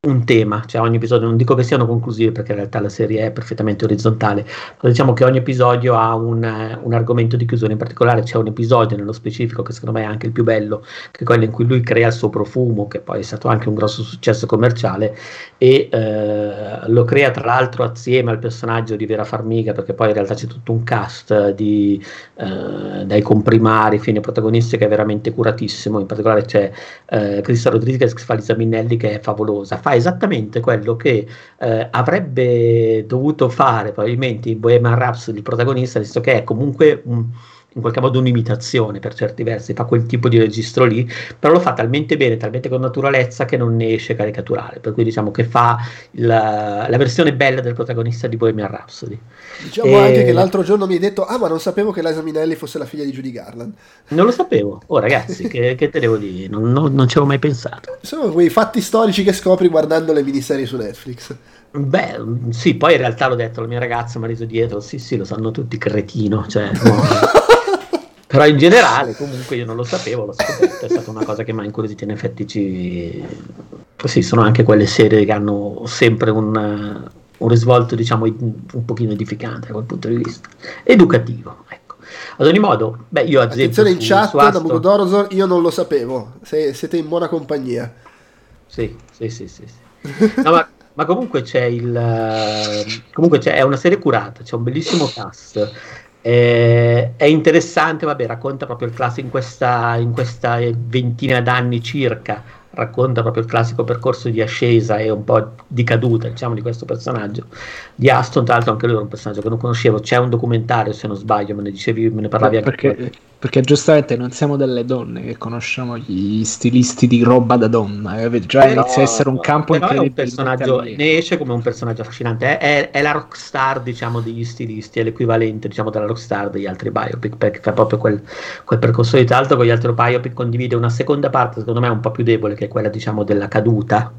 un tema, cioè ogni episodio, non dico che siano conclusivi perché in realtà la serie è perfettamente orizzontale, ma diciamo che ogni episodio ha un, un, argomento di chiusura, in particolare c'è un episodio nello specifico che secondo me è anche il più bello, che è quello in cui lui crea il suo profumo, che poi è stato anche un grosso successo commerciale, e eh, lo crea tra l'altro assieme al personaggio di Vera Farmiga, perché poi in realtà c'è tutto un cast di, eh, dai comprimari fino ai protagonisti che è veramente curatissimo, in particolare c'è eh, Crista Rodriguez che fa Lisa Minnelli che è favolosa, fa esattamente quello che eh, avrebbe dovuto fare probabilmente in Bohemian Rhapsody il protagonista, visto che è comunque un in qualche modo un'imitazione per certi versi, fa quel tipo di registro lì, però lo fa talmente bene, talmente con naturalezza che non ne esce caricaturale, per cui diciamo che fa la, la versione bella del protagonista di Bohemian Rhapsody. Diciamo e... anche che l'altro giorno mi hai detto, ah ma non sapevo che Liza Minelli fosse la figlia di Judy Garland. Non lo sapevo, oh ragazzi, che, che, te devo dire, non, non, non ci avevo mai pensato. Sono quei fatti storici che scopri guardando le miniserie su Netflix. Beh, sì, poi in realtà l'ho detto, la mia ragazza mi ha riso dietro, sì, sì, lo sanno tutti, cretino, cioè, no. *laughs* Però in generale, comunque, io non lo sapevo, l'ho scoperto, è stata una cosa che mi ha incuriosito. In effetti, ci... sì, sono anche quelle serie che hanno sempre un, un risvolto, diciamo, un pochino edificante da quel punto di vista, educativo. Ecco. Ad ogni modo, beh, io ad esempio. Attenzione in chat, Nabucodonosor, io non lo sapevo, Se, siete in buona compagnia. Sì, sì, sì, sì. sì. No, ma ma comunque c'è il comunque c'è, è una serie curata c'è un bellissimo cast è, è interessante vabbè racconta proprio il classico in questa, in questa ventina d'anni circa racconta proprio il classico percorso di ascesa e un po' di caduta, diciamo, di questo personaggio di Aston. Tra l'altro, anche lui è un personaggio che non conoscevo. C'è un documentario, se non sbaglio, me ne dicevi, me ne parlavi anche perché, perché giustamente non siamo delle donne che conosciamo gli stilisti di roba da donna. Eh? Già però, inizia a essere un campo incredibile. È un personaggio, ne esce come un personaggio affascinante. È, è, la rockstar, diciamo, degli stilisti, è l'equivalente, diciamo, della rockstar degli altri biopic, perché fa proprio quel, quel percorso di l'altro con gli altri biopic condivide una seconda parte, secondo me, un po' più debole, che è quella, diciamo, della caduta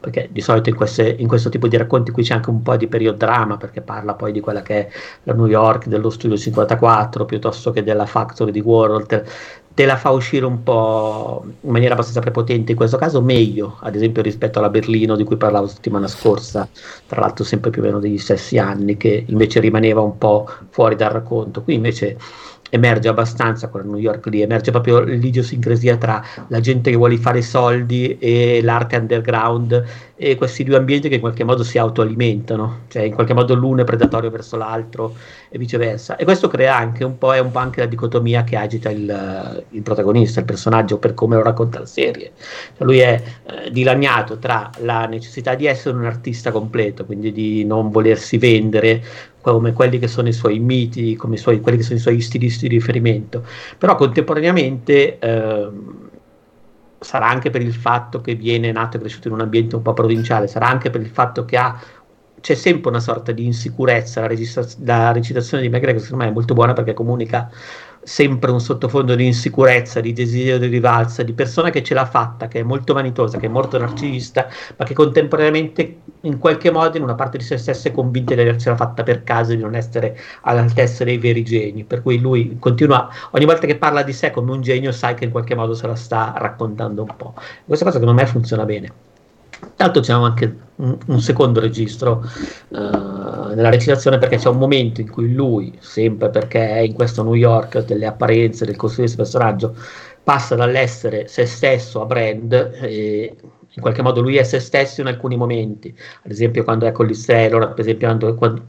perché di solito in, queste, in, questo tipo di racconti qui c'è anche un po' di periodrama perché parla poi di quella che è la New York dello studio 54 piuttosto che della Factory di Warhol te, te la fa uscire un po' in maniera abbastanza prepotente in questo caso meglio ad esempio rispetto alla Berlino di cui parlavo settimana scorsa tra l'altro sempre più o meno degli stessi anni che invece rimaneva un po' fuori dal racconto. Qui invece emerge abbastanza con New York lì, emerge proprio l'idiosincrasia tra la gente che vuole fare soldi e l'arte underground e questi due ambienti che in qualche modo si autoalimentano, cioè in qualche modo l'uno è predatorio verso l'altro e viceversa. E questo crea anche un po', è un po' anche la dicotomia che agita il, il protagonista, il personaggio, per come lo racconta la serie. Cioè lui è eh, dilaniato tra la necessità di essere un artista completo, quindi di non volersi vendere come quelli che sono i suoi miti, come suoi, quelli che sono i suoi stilisti di riferimento, però contemporaneamente... Eh, sarà anche per il fatto che viene nato e cresciuto in un ambiente un po' provinciale, sarà anche per il fatto che ha c'è sempre una sorta di insicurezza. La, registra- la recitazione di McGregor, secondo me, è molto buona perché comunica sempre un sottofondo di insicurezza, di desiderio di rivalsa, di persona che ce l'ha fatta, che è molto vanitosa, che è molto narcisista, ma che contemporaneamente in qualche modo in una parte di se stessa è convinta di avercela fatta per caso, di non essere all'altezza dei veri geni. Per cui lui continua, ogni volta che parla di sé come un genio, sai che in qualche modo se la sta raccontando un po'. Questa cosa secondo me funziona bene. Tanto c'è anche un, un secondo registro uh, nella recitazione perché c'è un momento in cui lui, sempre perché è in questo New York delle apparenze, del costruire questo personaggio, passa dall'essere se stesso a brand e in qualche modo lui è se stesso in alcuni momenti, ad esempio quando è con l'Istrello, per esempio quando,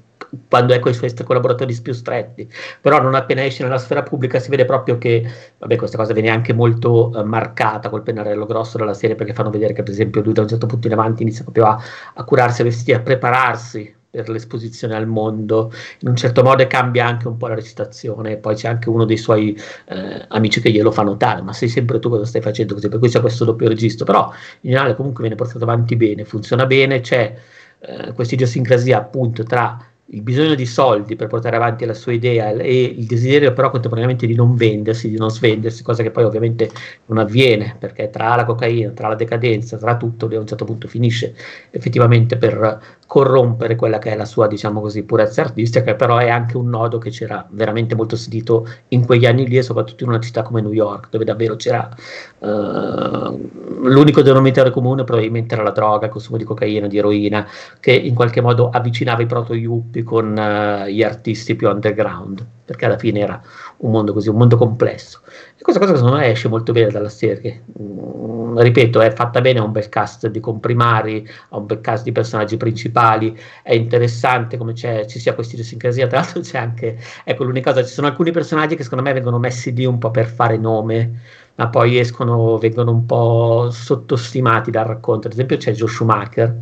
quando è con i suoi collaboratori più stretti, però non appena esce nella sfera pubblica si vede proprio che, vabbè questa cosa viene anche molto uh, marcata col pennarello grosso della serie perché fanno vedere che per esempio lui da un certo punto in avanti inizia proprio a, a curarsi, a vestire, a prepararsi per l'esposizione al mondo, in un certo modo cambia anche un po' la recitazione, poi c'è anche uno dei suoi eh, amici che glielo fa notare, ma sei sempre tu cosa stai facendo così, per cui c'è questo doppio registro, però in generale comunque viene portato avanti bene, funziona bene, c'è eh, questa idiosincrasia appunto tra il bisogno di soldi per portare avanti la sua idea e il desiderio però contemporaneamente di non vendersi, di non svendersi, cosa che poi ovviamente non avviene perché tra la cocaina, tra la decadenza, tra tutto lui a un certo punto finisce effettivamente per corrompere quella che è la sua, diciamo così, purezza artistica, che però è anche un nodo che c'era veramente molto sentito in quegli anni lì e soprattutto in una città come New York, dove davvero c'era uh, l'unico denominatore comune probabilmente era la droga, il consumo di cocaina, di eroina, che in qualche modo avvicinava i proto-yuppie con uh, gli artisti più underground, perché alla fine era un mondo così, un mondo complesso. E questa cosa secondo me esce molto bene dalla serie. Mm, ripeto, è fatta bene, ha un bel cast di comprimari, ha un bel cast di personaggi principali, è interessante come ci sia questa idiosincrasia. Tra l'altro c'è anche, ecco l'unica cosa, ci sono alcuni personaggi che secondo me vengono messi lì un po' per fare nome, ma poi escono, vengono un po' sottostimati dal racconto. Ad esempio c'è Joe Schumacher,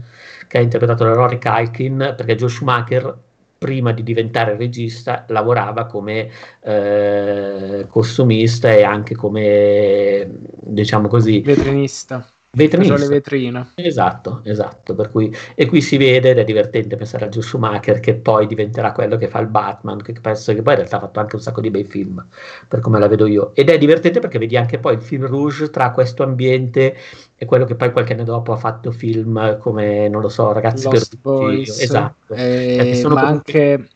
che è interpretato da Rory Kalkin, perché Joe Schumacher prima di diventare regista lavorava come eh, costumista e anche come diciamo così vetrinista Vetrinista. le vetrine. Esatto, esatto. Per cui, e qui si vede ed è divertente pensare a Joe Schumacher che poi diventerà quello che fa il Batman, che penso che poi in realtà ha fatto anche un sacco di bei film, per come la vedo io. Ed è divertente perché vedi anche poi il film Rouge tra questo ambiente e quello che poi qualche anno dopo ha fatto film come, non lo so, Ragazzi Lost per Boys, Esatto. Eh, cioè, ma anche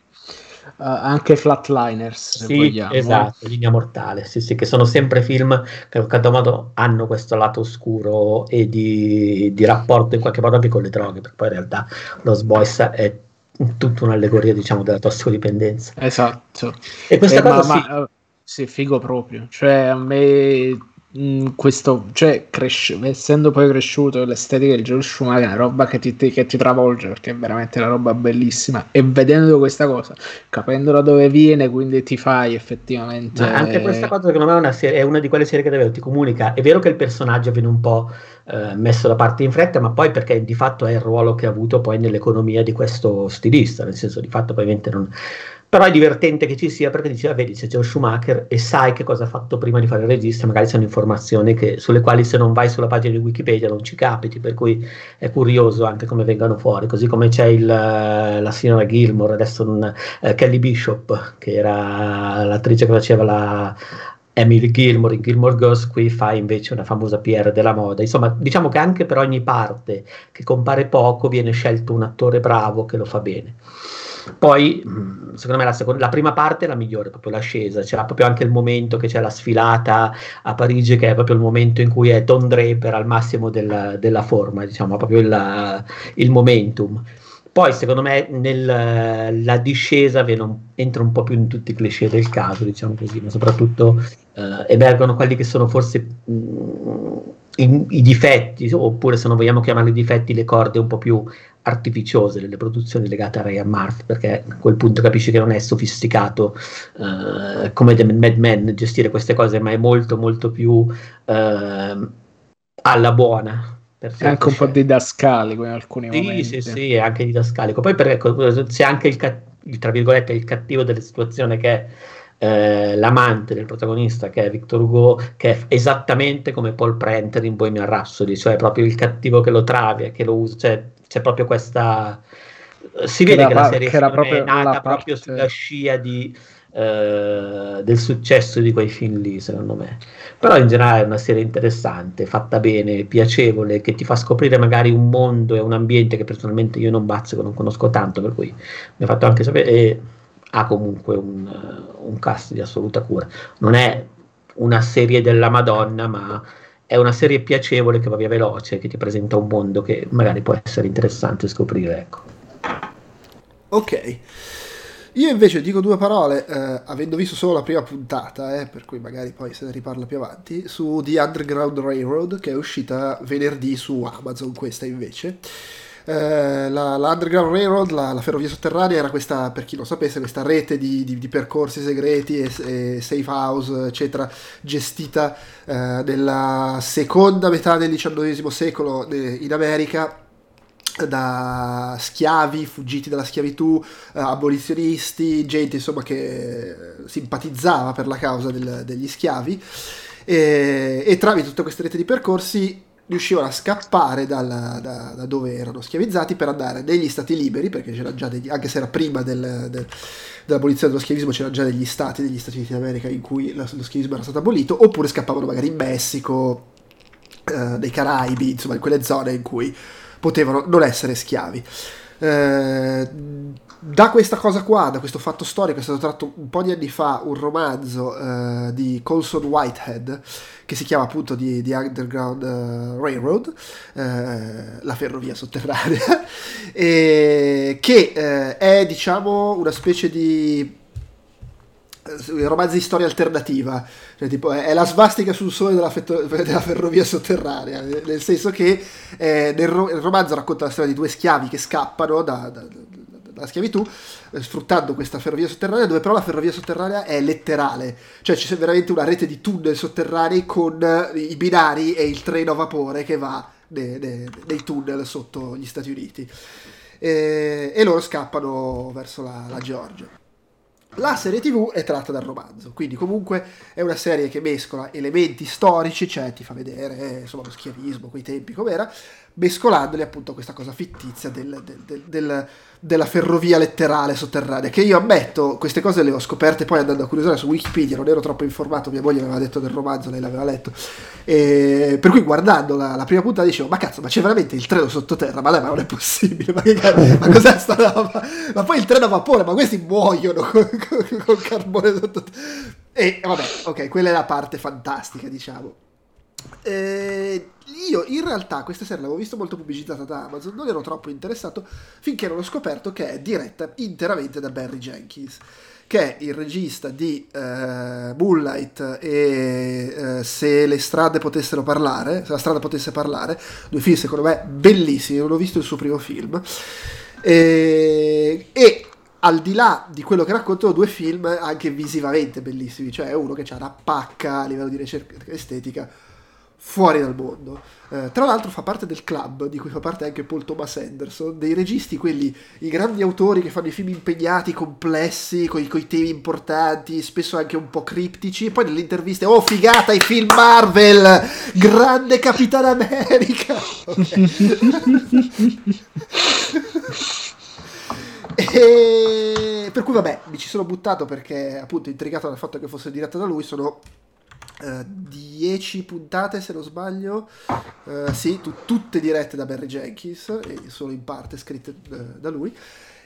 anche Flatliners, sì, vogliamo. Esatto, Linea Mortale, sì, sì, che sono sempre film che in qualche modo hanno questo lato oscuro e di, di, rapporto in qualche modo anche con le droghe, perché poi in realtà Lost Boys è tutta un'allegoria, diciamo, della tossicodipendenza. Esatto. E questa eh, cosa ma, sì. Ma, sì, figo proprio. Cioè, a me Mm, questo, cioè, cresce, essendo poi cresciuto l'estetica del Joel Schumacher è roba che ti, che ti, travolge perché è veramente una roba bellissima e vedendo questa cosa, capendo da dove viene, quindi ti fai effettivamente. Ma anche questa cosa, secondo me, è una, serie, è una di quelle serie che davvero ti comunica. È vero che il personaggio viene un po' eh, messo da parte in fretta, ma poi perché di fatto è il ruolo che ha avuto poi nell'economia di questo stilista, nel senso di fatto, ovviamente non però è divertente che ci sia perché dici, ah, vedi, c'è Joe Schumacher e sai che cosa ha fatto prima di fare il regista, magari sono informazioni che, sulle quali se non vai sulla pagina di Wikipedia non ci capiti, per cui è curioso anche come vengano fuori, così come c'è il, la signora Gilmore, adesso un, eh, Kelly Bishop, che era l'attrice che faceva la, Emily Gilmore in Gilmore Girls qui fa invece una famosa PR della moda. Insomma diciamo che anche per ogni parte che compare poco viene scelto un attore bravo che lo fa bene poi, mm, secondo me, la, seconda, la, prima parte è la migliore, proprio l'ascesa. C'era proprio anche il momento che c'è la sfilata a Parigi, che è proprio il momento in cui è Don Draper al massimo della, della forma, diciamo, proprio il, il momentum. Poi, secondo me, nella discesa un, entra un po' più in tutti i cliché del caso, diciamo così, ma soprattutto eh, emergono quelli che sono forse mh, mm, i, i, difetti, oppure se non vogliamo chiamarli difetti, le corde un po' più artificiose delle produzioni legate a Ryan Murphy, perché a quel punto capisci che non è sofisticato uh, come The Mad Men gestire queste cose, ma è molto molto più uh, alla buona. È anche un po' didascalico in alcuni sì, momenti. Sì, sì, è anche didascalico. Poi per, ecco, c'è anche il, il, tra virgolette, il cattivo della situazione che è eh, l'amante del protagonista che è Victor Hugo, che è esattamente come Paul Prenter in Bohemian Rhapsody, cioè proprio il cattivo che lo travia, che lo usa, cioè c'è proprio questa... Si vede che, che la serie che è nata proprio sulla scia di, eh, del successo di quei film lì, secondo me. Però in generale è una serie interessante, fatta bene, piacevole, che ti fa scoprire magari un mondo e un ambiente che personalmente io non bazzico, non conosco tanto, per cui mi ha fatto anche sapere... E, ha comunque un, un cast di assoluta cura. Non è una serie della Madonna, ma è una serie piacevole che va via veloce, che ti presenta un mondo che magari può essere interessante scoprire. Ecco. Ok. Io invece dico due parole, eh, avendo visto solo la prima puntata, eh, per cui magari poi se ne riparla più avanti, su The Underground Railroad, che è uscita venerdì su Amazon, questa invece. Eh, la, la, Underground Railroad, la, la, ferrovia sotterranea, era questa, per chi lo sapesse, questa rete di, di, di percorsi segreti e, e, safe house, eccetera, gestita eh, nella seconda metà del XIX secolo eh, in America da schiavi fuggiti dalla schiavitù, eh, abolizionisti, gente insomma che simpatizzava per la causa del, degli schiavi. E, e tramite tutta questa rete di percorsi riuscivano a scappare dalla, da, da, dove erano schiavizzati per andare negli stati liberi, perché c'era già degli, anche se era prima del, del, dell'abolizione dello schiavismo, c'erano già degli stati degli Stati Uniti d'America in cui lo, schiavismo era stato abolito, oppure scappavano magari in Messico, eh, nei Caraibi, insomma in quelle zone in cui potevano non essere schiavi. Eh, da questa cosa qua, da questo fatto storico, è stato tratto un po' di anni fa un romanzo eh, di Colson Whitehead che si chiama appunto di, di Underground uh, Railroad, eh, la ferrovia sotterranea, *laughs* e che eh, è diciamo una specie di eh, romanzi di storia alternativa, cioè, tipo, è, la svastica sul sole della, fetto, *laughs* della ferrovia sotterranea, nel senso che eh, nel, ro- il romanzo racconta la storia di due schiavi che scappano da, da, la schiavitù, eh, sfruttando questa ferrovia sotterranea, dove però la ferrovia sotterranea è letterale, cioè c'è veramente una rete di tunnel sotterranei con eh, i binari e il treno a vapore che va nei, tunnel sotto gli Stati Uniti. E, e, loro scappano verso la, la Georgia. La serie TV è tratta dal romanzo, quindi comunque è una serie che mescola elementi storici, cioè ti fa vedere eh, insomma, lo schiavismo, quei tempi com'era, mescolandoli appunto a questa cosa fittizia del, del, del, della ferrovia letterale sotterranea, che io ammetto, queste cose le ho scoperte poi andando a curiosare su Wikipedia, non ero troppo informato, mia moglie aveva detto del romanzo, lei l'aveva letto, e per cui guardando la, la prima puntata dicevo, ma cazzo, ma c'è veramente il treno sottoterra, ma dai, ma non è possibile, ma, che ma cos'è sta roba? Ma poi il treno a vapore, ma questi muoiono con, con, con carbone sottoterra. E vabbè, ok, quella è la parte fantastica, diciamo. Eh, io in realtà questa serie l'avevo visto molto pubblicizzata da Amazon, non ero troppo interessato finché non ho scoperto che è diretta interamente da Barry Jenkins, che è il regista di uh, Moonlight e uh, Se le strade potessero parlare, se la strada potesse parlare, due film secondo me bellissimi, non ho visto il suo primo film. E, e al di là di quello che raccontano, due film anche visivamente bellissimi, cioè uno che ha una pacca a livello di ricerca estetica fuori dal mondo. Eh, tra l'altro fa parte del club, di cui fa parte anche Paul Thomas Anderson, dei registi, quelli, i grandi autori che fanno i film impegnati, complessi, con i temi importanti, spesso anche un po' criptici, e poi nelle interviste, oh figata, i film Marvel, grande Capitan America. *laughs* e per cui vabbè, mi ci sono buttato perché appunto intrigato dal fatto che fosse diretta da lui, sono 10 uh, puntate se non sbaglio, uh, sì, tu, tutte dirette da Barry Jenkins e solo in parte scritte uh, da lui.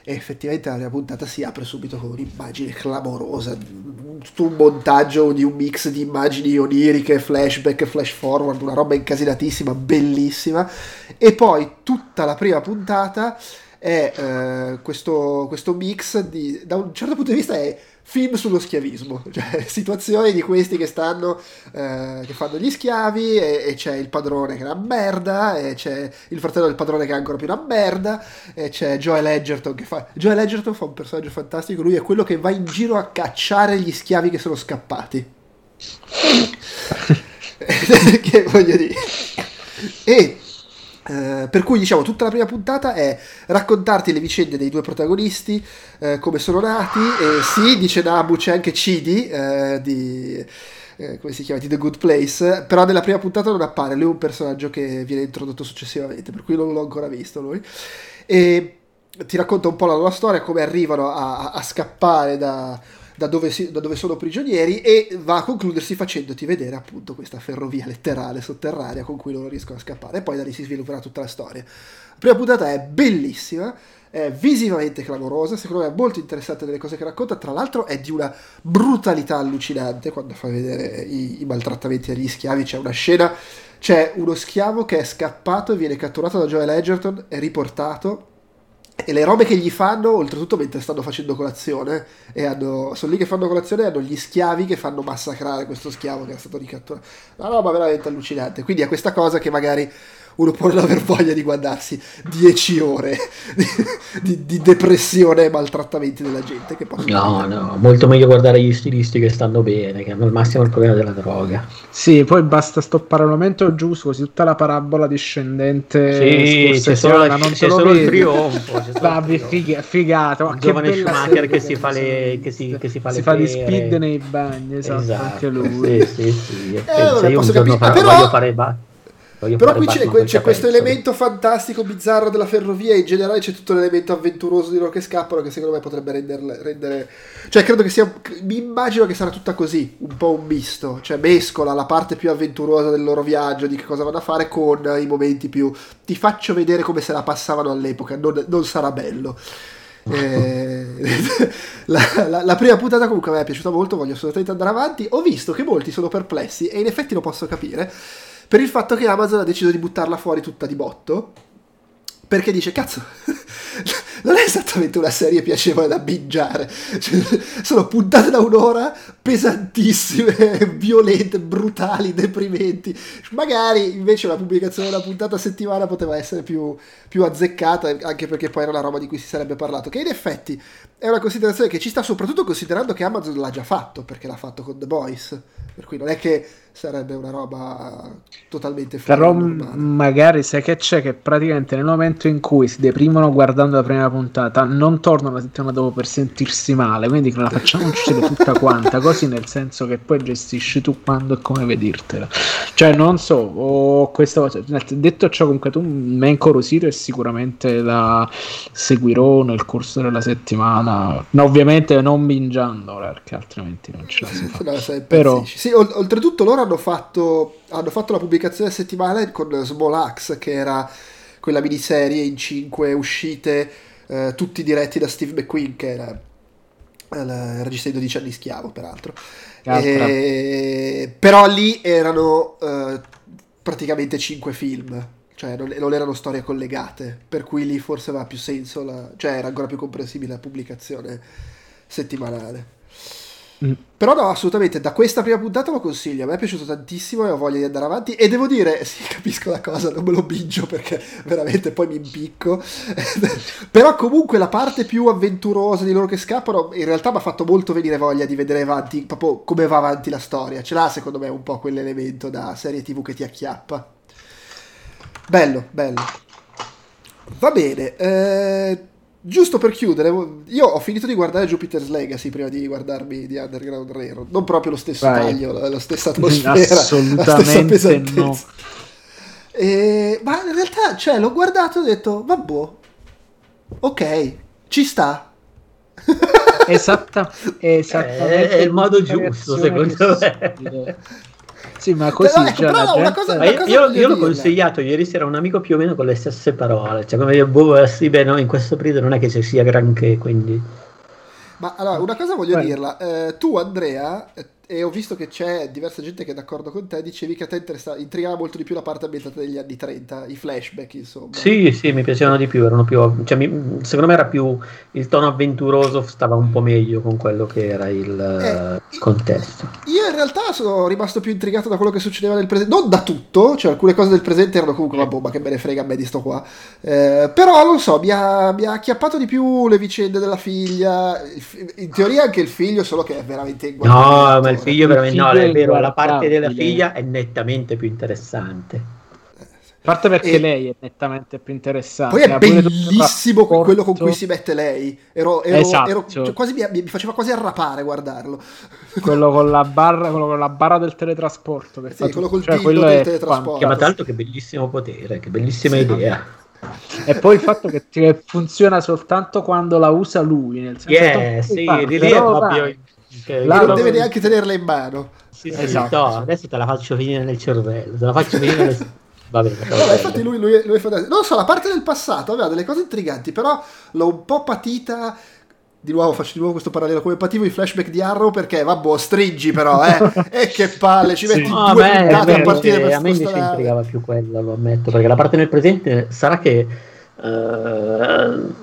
E effettivamente la prima puntata si apre subito con un'immagine clamorosa, tutto un montaggio di un mix di immagini oniriche, flashback, flash forward, una roba incasinatissima, bellissima. E poi tutta la prima puntata è eh, questo, questo mix di, da un certo punto di vista è film sullo schiavismo, *laughs* cioè situazioni di questi che stanno, eh, che fanno gli schiavi e, e, c'è il padrone che è una merda, e c'è il fratello del padrone che è ancora più una merda, e c'è Joel Edgerton che fa... Joel Edgerton fa un personaggio fantastico, lui è quello che va in giro a cacciare gli schiavi che sono scappati. *laughs* *laughs* che voglio dire. E Uh, per cui diciamo tutta la prima puntata è raccontarti le vicende dei due protagonisti, uh, come sono nati, e sì, dice Nabu c'è anche Cidi uh, di come si chiama, di The Good Place, però nella prima puntata non appare, lui è un personaggio che viene introdotto successivamente, per cui non l'ho ancora visto lui. E ti racconta un po' la loro storia, come arrivano a, a scappare da, da dove, si, da dove, sono prigionieri e va a concludersi facendoti vedere appunto questa ferrovia letterale sotterranea con cui loro riescono a scappare. E poi da lì si svilupperà tutta la storia. La prima puntata è bellissima, è visivamente clamorosa, secondo me è molto interessante delle cose che racconta, tra l'altro è di una brutalità allucinante quando fa vedere i, i maltrattamenti agli schiavi, c'è una scena, c'è uno schiavo che è scappato e viene catturato da Joel Edgerton, è riportato e le robe che gli fanno, oltretutto mentre stanno facendo colazione, hanno, sono lì che fanno colazione e hanno gli schiavi che fanno massacrare questo schiavo che è stato ricatturato. Una roba veramente allucinante. Quindi è questa cosa che magari uno può non aver voglia di guardarsi 10 ore di, di, depressione e maltrattamenti della gente. Che no, vedere. no, molto meglio guardare gli stilisti che stanno bene, che hanno al massimo il problema della droga. Sì, poi basta stoppare al momento giusto, così tutta la parabola discendente sì, c'è solo, non c'è solo il trionfo. Vabbè, figa, figata. Il giovane Schumacher che si fa le che si, che si fa si le fa di speed nei bagni, esatto, esatto anche lui. Sì, sì, sì. Eh, io un giorno fa, però... voglio fare ba- però qui c'è, c'è questo elemento fantastico, bizzarro della ferrovia e in generale c'è tutto l'elemento avventuroso di loro che scappano che secondo me potrebbe renderle, rendere... Cioè credo che sia... Mi immagino che sarà tutta così, un po' un misto. Cioè mescola la parte più avventurosa del loro viaggio, di che cosa vanno a fare, con i momenti più... Ti faccio vedere come se la passavano all'epoca, non, non sarà bello. *laughs* Eh, *laughs* la, la, la, prima puntata comunque me è piaciuta molto, voglio assolutamente andare avanti. Ho visto che molti sono perplessi e in effetti lo posso capire per il fatto che Amazon ha deciso di buttarla fuori tutta di botto. Perché dice, cazzo, non è esattamente una serie piacevole da bingiare. Cioè, sono puntate da un'ora pesantissime, violente, brutali, deprimenti. Magari invece la pubblicazione della puntata a settimana poteva essere più, più azzeccata, anche perché poi era una roba di cui si sarebbe parlato. Che in effetti è una considerazione che ci sta soprattutto considerando che Amazon l'ha già fatto, perché l'ha fatto con The Boys, per cui non è che sarebbe una roba totalmente fuori Però magari sai che c'è che praticamente nel momento in cui si deprimono guardando la prima puntata non tornano la settimana dopo per sentirsi male, quindi la facciamo uscire tutta quanta, così nel senso che poi gestisci tu quando e come vedirtela. Cioè non so, ho questa cosa, detto ciò comunque tu mi hai incuriosito e sicuramente la seguirò nel corso della settimana, no, ovviamente non bingiando perché altrimenti non ce la si fa. *laughs* no, Però... Sì, oltretutto loro hanno fatto, hanno fatto la pubblicazione settimanale con Small Axe, che era quella miniserie in cinque uscite, eh, tutti diretti da Steve McQueen, che era il regista di 12 anni schiavo, peraltro. E... Però lì erano eh, praticamente cinque film, cioè non, non, erano storie collegate, per cui lì forse aveva più senso, la... cioè era ancora più comprensibile la pubblicazione settimanale. Mm. Però no, assolutamente, da questa prima puntata lo consiglio, a me è piaciuto tantissimo e ho voglia di andare avanti e devo dire, *laughs* sì, capisco la cosa, non me lo bingio perché veramente poi mi impicco, *laughs* però comunque la parte più avventurosa di loro che scappano in realtà mi ha fatto molto venire voglia di vedere avanti, proprio come va avanti la storia, ce l'ha secondo me un po' quell'elemento da serie tv che ti acchiappa. Bello, bello. Va bene, eh Giusto per chiudere, io ho finito di guardare Jupiter's Legacy prima di guardarmi di Underground Railroad. Non proprio lo stesso Vai. taglio, la, stessa atmosfera, Assolutamente la stessa *laughs* no. E, ma in realtà, cioè, l'ho guardato e ho detto, vabbè, ok, ci sta. Esatta, *laughs* esattamente. È, è il modo giusto, secondo me. Sì, ma così però, ecco, però gente... cosa, ma io, io, io l'ho consigliato ieri sera a un amico più o meno con le stesse parole. Cioè, come dire, boh, sì, beh, no, in questo periodo non è che ci sia granché, quindi. Ma allora, una cosa voglio Beh. dirla. Eh, tu, Andrea, e ho visto che c'è diversa gente che è d'accordo con te, dicevi che a te interessa, intrigava molto di più la parte ambientata degli anni 30, i flashback insomma. Sì, sì, mi piacevano di più, erano più, cioè, mi, secondo me era più, il tono avventuroso stava un po' meglio con quello che era il eh, contesto. Io in realtà sono rimasto più intrigato da quello che succedeva nel presente, non da tutto, cioè alcune cose del presente erano comunque una bomba che me ne frega a me di sto qua, eh, però non so, mi ha, mi ha acchiappato di più le vicende della figlia, in teoria anche il figlio, solo che è veramente... No, ma il figlio è veramente... No, è vero, la parte della figlia è nettamente più interessante. A parte perché e... lei è nettamente più interessante. Poi è bellissimo quello con cui si mette lei. Ero, ero, esatto. ero cioè, quasi, mi, mi, faceva quasi arrapare guardarlo. Quello con la barra, quello con la barra del teletrasporto. Che sì, quello col cioè, quello del teletrasporto. Ma l'altro che bellissimo potere, che bellissima sì, idea. E poi il fatto che, che, funziona soltanto quando la usa lui. Nel senso yeah, sì, di lì è proprio Okay, non deve neanche tenerla in mano. Sì, sì, esatto. no, adesso te la faccio finire nel cervello. Te la faccio finire nel... *laughs* Va bene, Vabbè, infatti lui, lui, lui fa... Non so, la parte del passato aveva delle cose intriganti, però l'ho un po' patita di nuovo faccio di nuovo questo parallelo come pativo i flashback di Arrow perché vabbè stringi però eh *laughs* e che palle ci metti sì. due beh, puntate a partire per a me invece intrigava più quella lo ammetto perché la parte nel presente sarà che uh,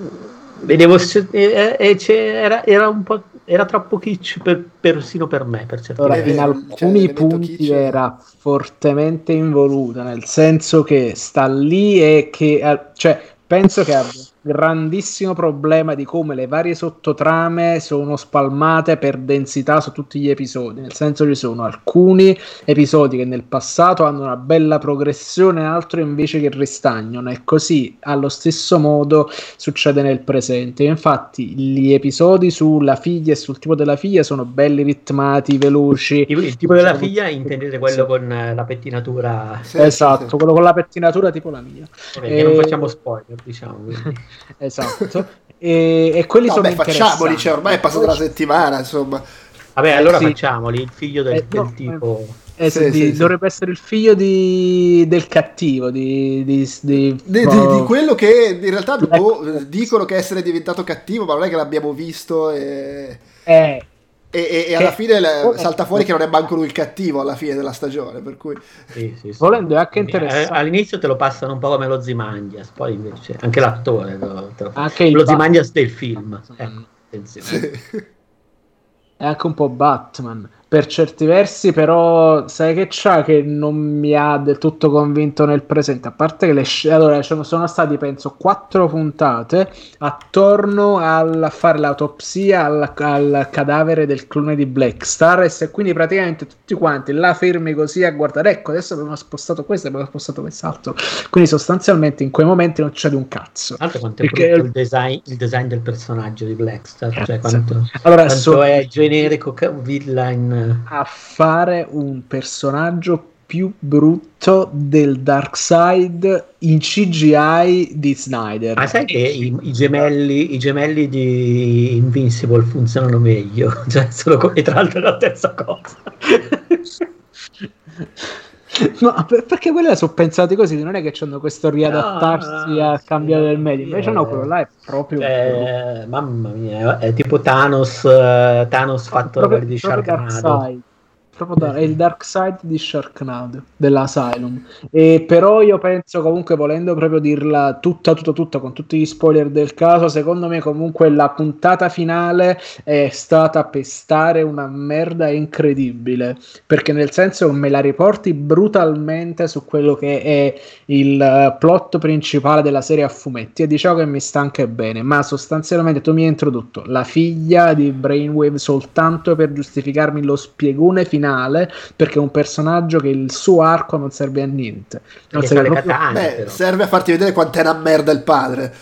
vedevo eh, eh, era, era un po' era troppo kitsch per, persino per me. Per certi Ora, in alcuni cioè, punti kitsch... era fortemente involuta, nel senso che sta lì e che... Eh, cioè, penso che abbia grandissimo problema di come le varie sottotrame sono spalmate per densità su tutti gli episodi, nel senso ci sono alcuni episodi che nel passato hanno una bella progressione, altri invece che ristagnano e così allo stesso modo succede nel presente. Infatti gli episodi sulla figlia e sul tipo della figlia sono belli ritmati, veloci. Il tipo della figlia intendete quello con la pettinatura? Sì, esatto, sì. quello con la pettinatura tipo la mia. Okay, e... non facciamo spoiler, diciamo. Esatto. E, e quelli no, sono beh, facciamoli, cioè, ormai è passata una settimana, insomma. Vabbè, allora sì. facciamoli, il figlio del, eh, del no, tipo... Eh, sì, di, sì, dovrebbe essere il figlio di, del cattivo, di, di, di, di quello che in realtà boh, dicono che essere diventato cattivo, ma non è che l'abbiamo visto. E... Eh, e, e alla fine le, salta fuori che non è manco lui il cattivo alla fine della stagione. Per cui... Sì, sì, sì. Volendo è anche interessante. All'inizio te lo passano un po' come lo Zimandias, poi invece anche l'attore lo, lo, anche lo Zimandias del film. Ecco, *laughs* È anche un po' Batman. Per certi versi, però sai che c'ha che non mi ha del tutto convinto nel presente. A parte che le sc- allora sono stati, penso, quattro puntate attorno a fare l'autopsia al, al, cadavere del clone di Blackstar. E se quindi praticamente tutti quanti là fermi così a guardare, ecco, adesso abbiamo spostato questo, abbiamo spostato quest'altro. Quindi sostanzialmente in quei momenti non c'è di un cazzo. Tanto quanto è Perché... il design, il design del personaggio di Blackstar, cioè quanto, allora, quanto so... è generico a fare un personaggio più brutto del Dark Side in CGI di Snyder. Ma sai che i, i, gemelli, i gemelli di Invincible funzionano meglio? *laughs* Cioè, sono, e tra l'altro è la stessa cosa. *laughs* *laughs* No, perché quelle sono pensate così, non è che hanno questo riadattarsi no, a cambiare il medio, invece no, quello là è proprio... Eh, mamma mia, è tipo Thanos, uh, Thanos fatto da quelli di Sharknado proprio da, è il dark side di Sharknado dell'Asylum. E però io penso comunque volendo proprio dirla tutta tutta tutta con tutti gli spoiler del caso secondo me comunque la puntata finale è stata pestare una merda incredibile. Perché nel senso me la riporti brutalmente su quello che è il plot principale della serie a fumetti e diciamo che mi sta anche bene ma sostanzialmente tu mi hai introdotto la figlia di Brainwave soltanto per giustificarmi lo spiegone finale finale perché è un personaggio che il suo arco non serve a niente. Non serve, proprio... katane, Beh, serve a farti vedere quanto è una merda il padre.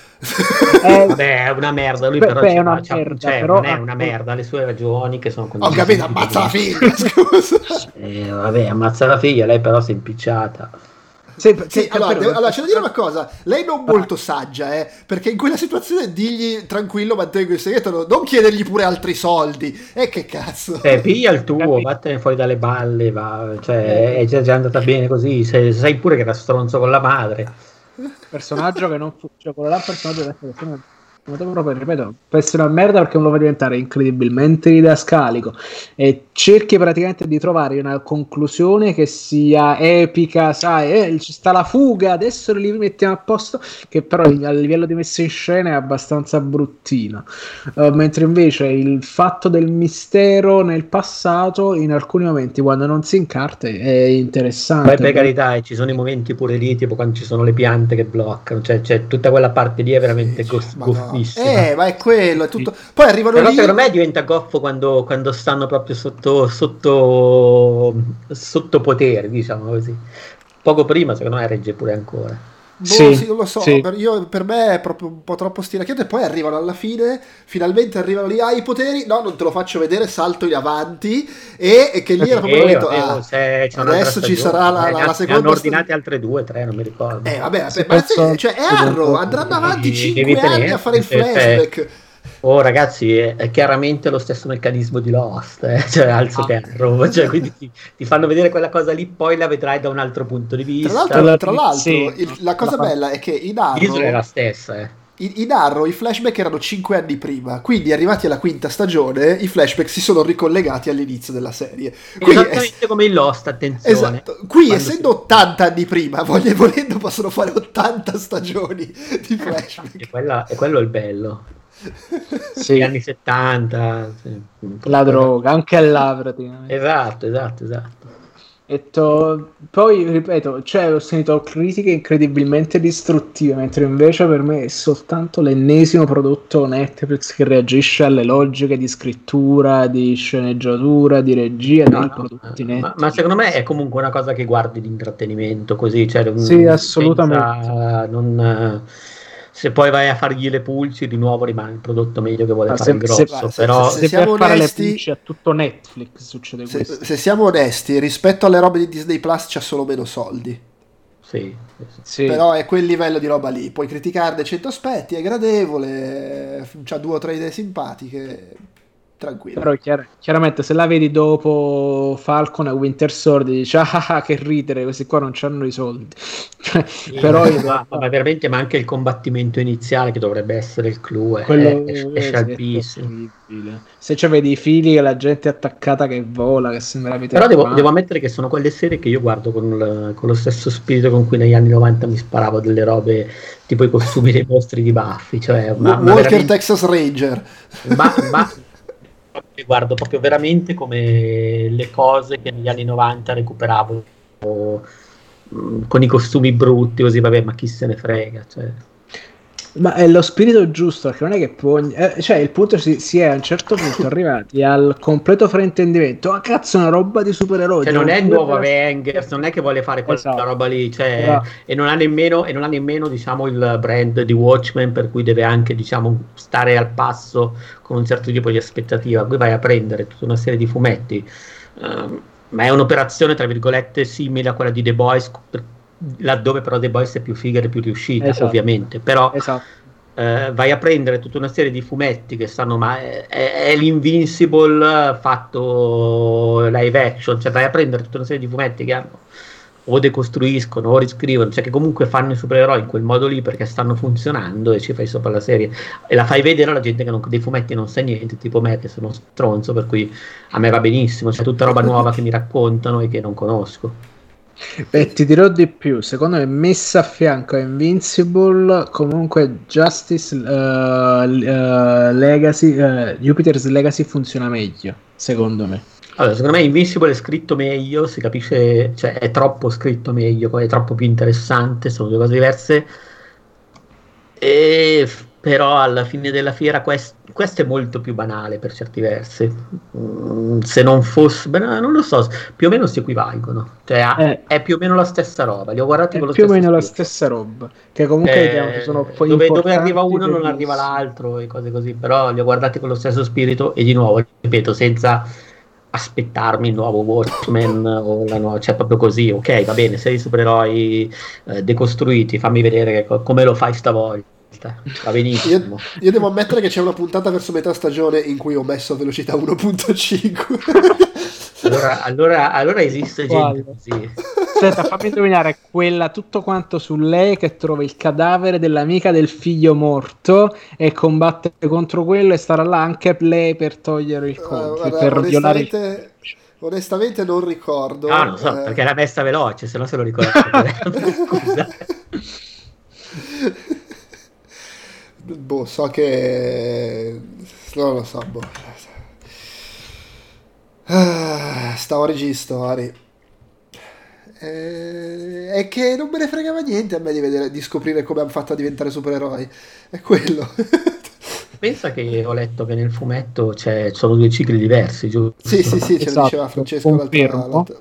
Eh, *laughs* Vabbè, è una merda. Lui, beh, però, beh, una merda, cioè, però non è una merda. Le sue ragioni che sono Ho capito, ammazza la figlia. *laughs* Scusa, eh, vabbè, ammazza la figlia. Lei, però, si è impicciata. Sì, sì, allora, devo, allora, c'è da dire una cosa, lei non molto saggia, eh, perché in quella situazione digli tranquillo, mantengo il segreto, non chiedergli pure altri soldi. E eh, che cazzo. Eh, piglia il tuo, vattene fuori dalle balle, va. cioè, è già, andata bene così, sai, sai pure che era stronzo con la madre. Personaggio che non fu, cioè quello là personaggio che proprio, ripeto, può essere una merda perché non lo fa diventare incredibilmente didascalico e cerchi praticamente di trovare una conclusione che sia epica, sai, eh, ci sta la fuga, adesso li mettiamo a posto, che però a livello di messa in scena è abbastanza bruttina, uh, mentre invece il fatto del mistero nel passato in alcuni momenti quando non si incarta è interessante. Poi per carità, ci sono i momenti pure lì, tipo quando ci sono le piante che bloccano, cioè, cioè tutta quella parte lì è veramente goffissima. Eh, ma è quello, è tutto. Poi arrivano Però lì. secondo me diventa goffo quando, quando stanno proprio sotto, sotto, sotto potere, diciamo così. Poco prima, secondo me, regge pure ancora. Boh, sì, sì, non lo so, sì. per, io, per, me è proprio un po' troppo stiracchiato e poi arrivano alla fine, finalmente arrivano lì, hai ah, i poteri, no, non te lo faccio vedere, salto in avanti e, e che lì era proprio detto, ah, se adesso ci sarà la, la, la seconda... Ne hanno ordinate altre due, tre, non mi ricordo. Eh vabbè, per, ma, cioè è Arrow, andranno avanti 5 anni a fare il flashback. Oh ragazzi, è, è, chiaramente lo stesso meccanismo di Lost, eh? *laughs* cioè alzo ah. che Arrow, *laughs* cioè, quindi ti, ti, fanno vedere quella cosa lì, poi la vedrai da un altro punto di vista. Tra l'altro, tra l'altro sì. il, la cosa la bella è che in Arrow... è la stessa, eh. In, in Arrow i flashback erano 5 anni prima, quindi arrivati alla quinta stagione i flashback si sono ricollegati all'inizio della serie. Quindi Esattamente è... come in Lost, attenzione. Esatto. Qui Quando essendo si... 80 anni prima, *laughs* voglio volendo possono fare 80 stagioni di flashback. E, quella, e quello è il bello sì. Gli anni 70 sì. la droga anche là praticamente esatto esatto esatto To... poi ripeto, cioè, ho sentito critiche incredibilmente distruttive, mentre invece per me è soltanto l'ennesimo prodotto Netflix che reagisce alle logiche di scrittura, di sceneggiatura, di regia no, dei no, prodotti. Ma, ma, secondo me è comunque una cosa che guardi di intrattenimento così, cioè, sì, assolutamente. Non, se poi vai a fargli le pulci di nuovo rimane il prodotto meglio che vuole ma fare se, il grosso se, però se, se, se per fare onesti, le pulci a tutto Netflix succede se, questo se siamo onesti rispetto alle robe di Disney Plus c'è solo meno soldi sì, sì. Però è quel livello di roba lì. Puoi criticarne 100 aspetti, è gradevole, ha due o tre idee simpatiche tranquillo. Però chiar- chiaramente se la vedi dopo Falcon e Winter Sword dici ah, ah che ridere, questi qua non hanno i soldi. *laughs* Sì, però ma, ma, veramente ma anche il combattimento iniziale che dovrebbe essere il clou è, Quello, è, è scialpissimo. Se c'è vedi i fili e la gente è attaccata che vola, che sembra vita Però devo, devo, ammettere che sono quelle serie che io guardo con, il, con, lo stesso spirito con cui negli anni 90 mi sparavo delle robe tipo i costumi dei mostri di Buffy. Cioè, ma, Walker ma veramente... Texas Ranger. Ma, ma guardo proprio veramente come le cose che negli anni 90 recuperavo mm, con i costumi brutti, così vabbè, ma chi se ne frega. Cioè. Ma è lo spirito giusto, perché non è che può. Eh, cioè, il punto si, si, è a un certo punto *coughs* arrivati al completo fraintendimento. Ah, cazzo, una roba di supereroi. Cioè, non è il nuovo Avengers, non è che vuole fare quella esatto. roba lì, cioè, esatto. e, non ha nemmeno, e non ha nemmeno, diciamo, il brand di Watchmen, per cui deve anche, diciamo, stare al passo con un certo tipo di aspettativa. Qui vai a prendere tutta una serie di fumetti. Um, ma è un'operazione, tra virgolette, simile a quella di The Boys. Per, laddove però Boys è più figa e più riuscita, esatto. ovviamente. Però esatto. eh, vai a prendere tutta una serie di fumetti che stanno, ma è, è, l'Invincible fatto live action, cioè vai a prendere tutta una serie di fumetti che hanno o decostruiscono o riscrivono, cioè che comunque fanno i supereroi in quel modo lì perché stanno funzionando e ci fai sopra la serie e la fai vedere alla gente che non, dei fumetti non sa niente, tipo me che sono stronzo, per cui a me va benissimo, c'è tutta roba nuova che mi raccontano e che non conosco. Beh, ti dirò di più. Secondo me, messa a fianco a Invincible, comunque Justice uh, uh, Legacy, uh, Jupiter's Legacy funziona meglio. Secondo me. Allora, secondo me Invincible è scritto meglio, si capisce, cioè è troppo scritto meglio, è troppo più interessante, sono due cose diverse. E però alla fine della fiera quest- questo è molto più banale per certi versi. Mm, se non fosse, beh, non lo so, più o meno si equivalgono. Cioè, eh, è più o meno la stessa roba. Li ho guardati con lo più o meno spirito. la stessa roba. Che comunque eh, sono dove, dove arriva uno non arriva l'altro e cose così. Però li ho guardati con lo stesso spirito e di nuovo, ripeto, senza aspettarmi il nuovo Watchmen o la nuova, cioè proprio così, ok, va bene, sei supereroi eh, decostruiti, fammi vedere che, come lo fai stavolta Va benissimo. Io, io, devo ammettere che c'è una puntata verso metà stagione in cui ho messo velocità 1.5. allora, allora, allora, esiste gente così. Aspetta, fammi indovinare quella tutto quanto su lei che trova il cadavere dell'amica del figlio morto e combatte contro quello e starà là anche lei per togliere il colpo, uh, per violare il Onestamente non ricordo. Ah, non so, eh... perché era messa veloce, se no se lo ricordo. *laughs* Scusa. *laughs* boh, so che... Non lo so, boh. Ah, stavo registro, Ari. Eh, è che non me ne fregava niente a me di, vedere, di scoprire come hanno fatto a diventare supereroi. È quello. *laughs* Pensa che ho letto che nel fumetto ci sono due cicli diversi, giusto? Sì, sì, sì, ce esatto, lo diceva Francesco l'altra,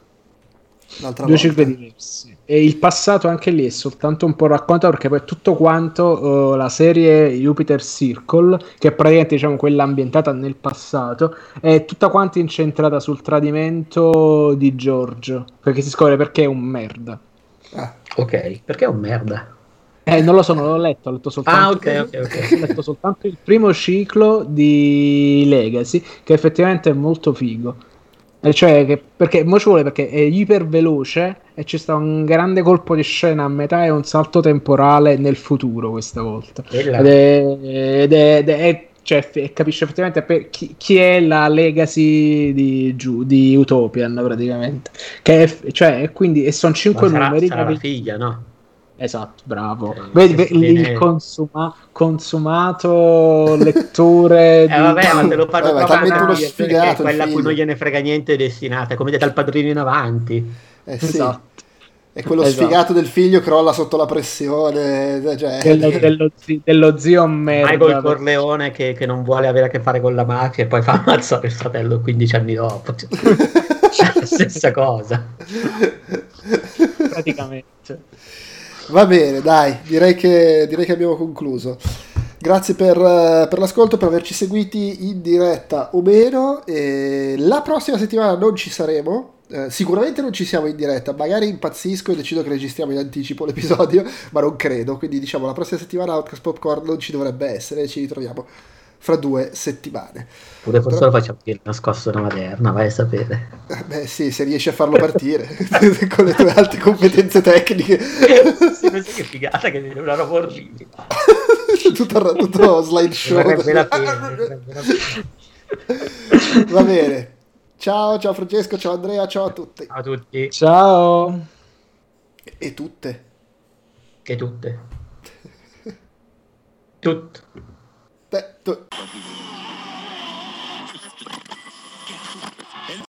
l'altra, due cicli diversi. E il passato anche lì è soltanto un po' raccontato perché poi tutto quanto uh, la serie Jupiter Circle che è praticamente diciamo quella ambientata nel passato è tutta quanto incentrata sul tradimento di Giorgio perché si scopre perché è un merda. Ah, ok perché è un merda? Eh, non lo so, non l'ho letto, ho letto soltanto, ah, okay, okay, okay. Ho letto soltanto il primo ciclo di Legacy, che effettivamente è molto figo. E cioè, che, perché mo ci vuole perché è iper veloce e c'è stato un grande colpo di scena a metà e un salto temporale nel futuro questa volta. Ed è, ed è, ed è cioè, capisce effettivamente chi, chi, è la legacy di, di Utopian praticamente. Che è, cioè, quindi, e sono cinque sarà, numeri. Sarà la figlia, no? Esatto, bravo. Eh, Vedi, vedi il consuma- consumato *laughs* lettore. eh, vabbè, ma te lo fanno vabbè, trovare uno sfigato. Quella a cui non gliene frega niente è destinata, come dal padrino in avanti. Eh, sì. Esatto. E quello esatto. sfigato del figlio crolla sotto la pressione. Cioè... Dello, dello, zi, dello, zio merda. Michael Corleone che, che, non vuole avere a che fare con la mafia e poi fa ammazzare il fratello 15 anni dopo. *laughs* Cioè, la stessa cosa. *laughs* Praticamente. Va bene, dai, direi che, direi che abbiamo concluso. Grazie per, per, l'ascolto, per averci seguiti in diretta o meno. E la prossima settimana non ci saremo. Eh, sicuramente non ci siamo in diretta. Magari impazzisco e decido che registriamo in anticipo *laughs* l'episodio, ma non credo. Quindi, diciamo, la prossima settimana Outcast Popcorn non ci dovrebbe essere. Ci ritroviamo fra due settimane. Pure forse Però... lo facciamo dire nascosto una materna, vai a sapere. Eh, beh sì, se riesci a farlo partire *laughs* con le tue alte competenze tecniche. sì, penso che figata che è una roba orribile. *laughs* tutto, tutto slideshow. *laughs* Va bene. Ciao, ciao Francesco, ciao Andrea, ciao a tutti. Ciao a tutti. Ciao. E tutte. Che tutte. Tutte. Beh, tu...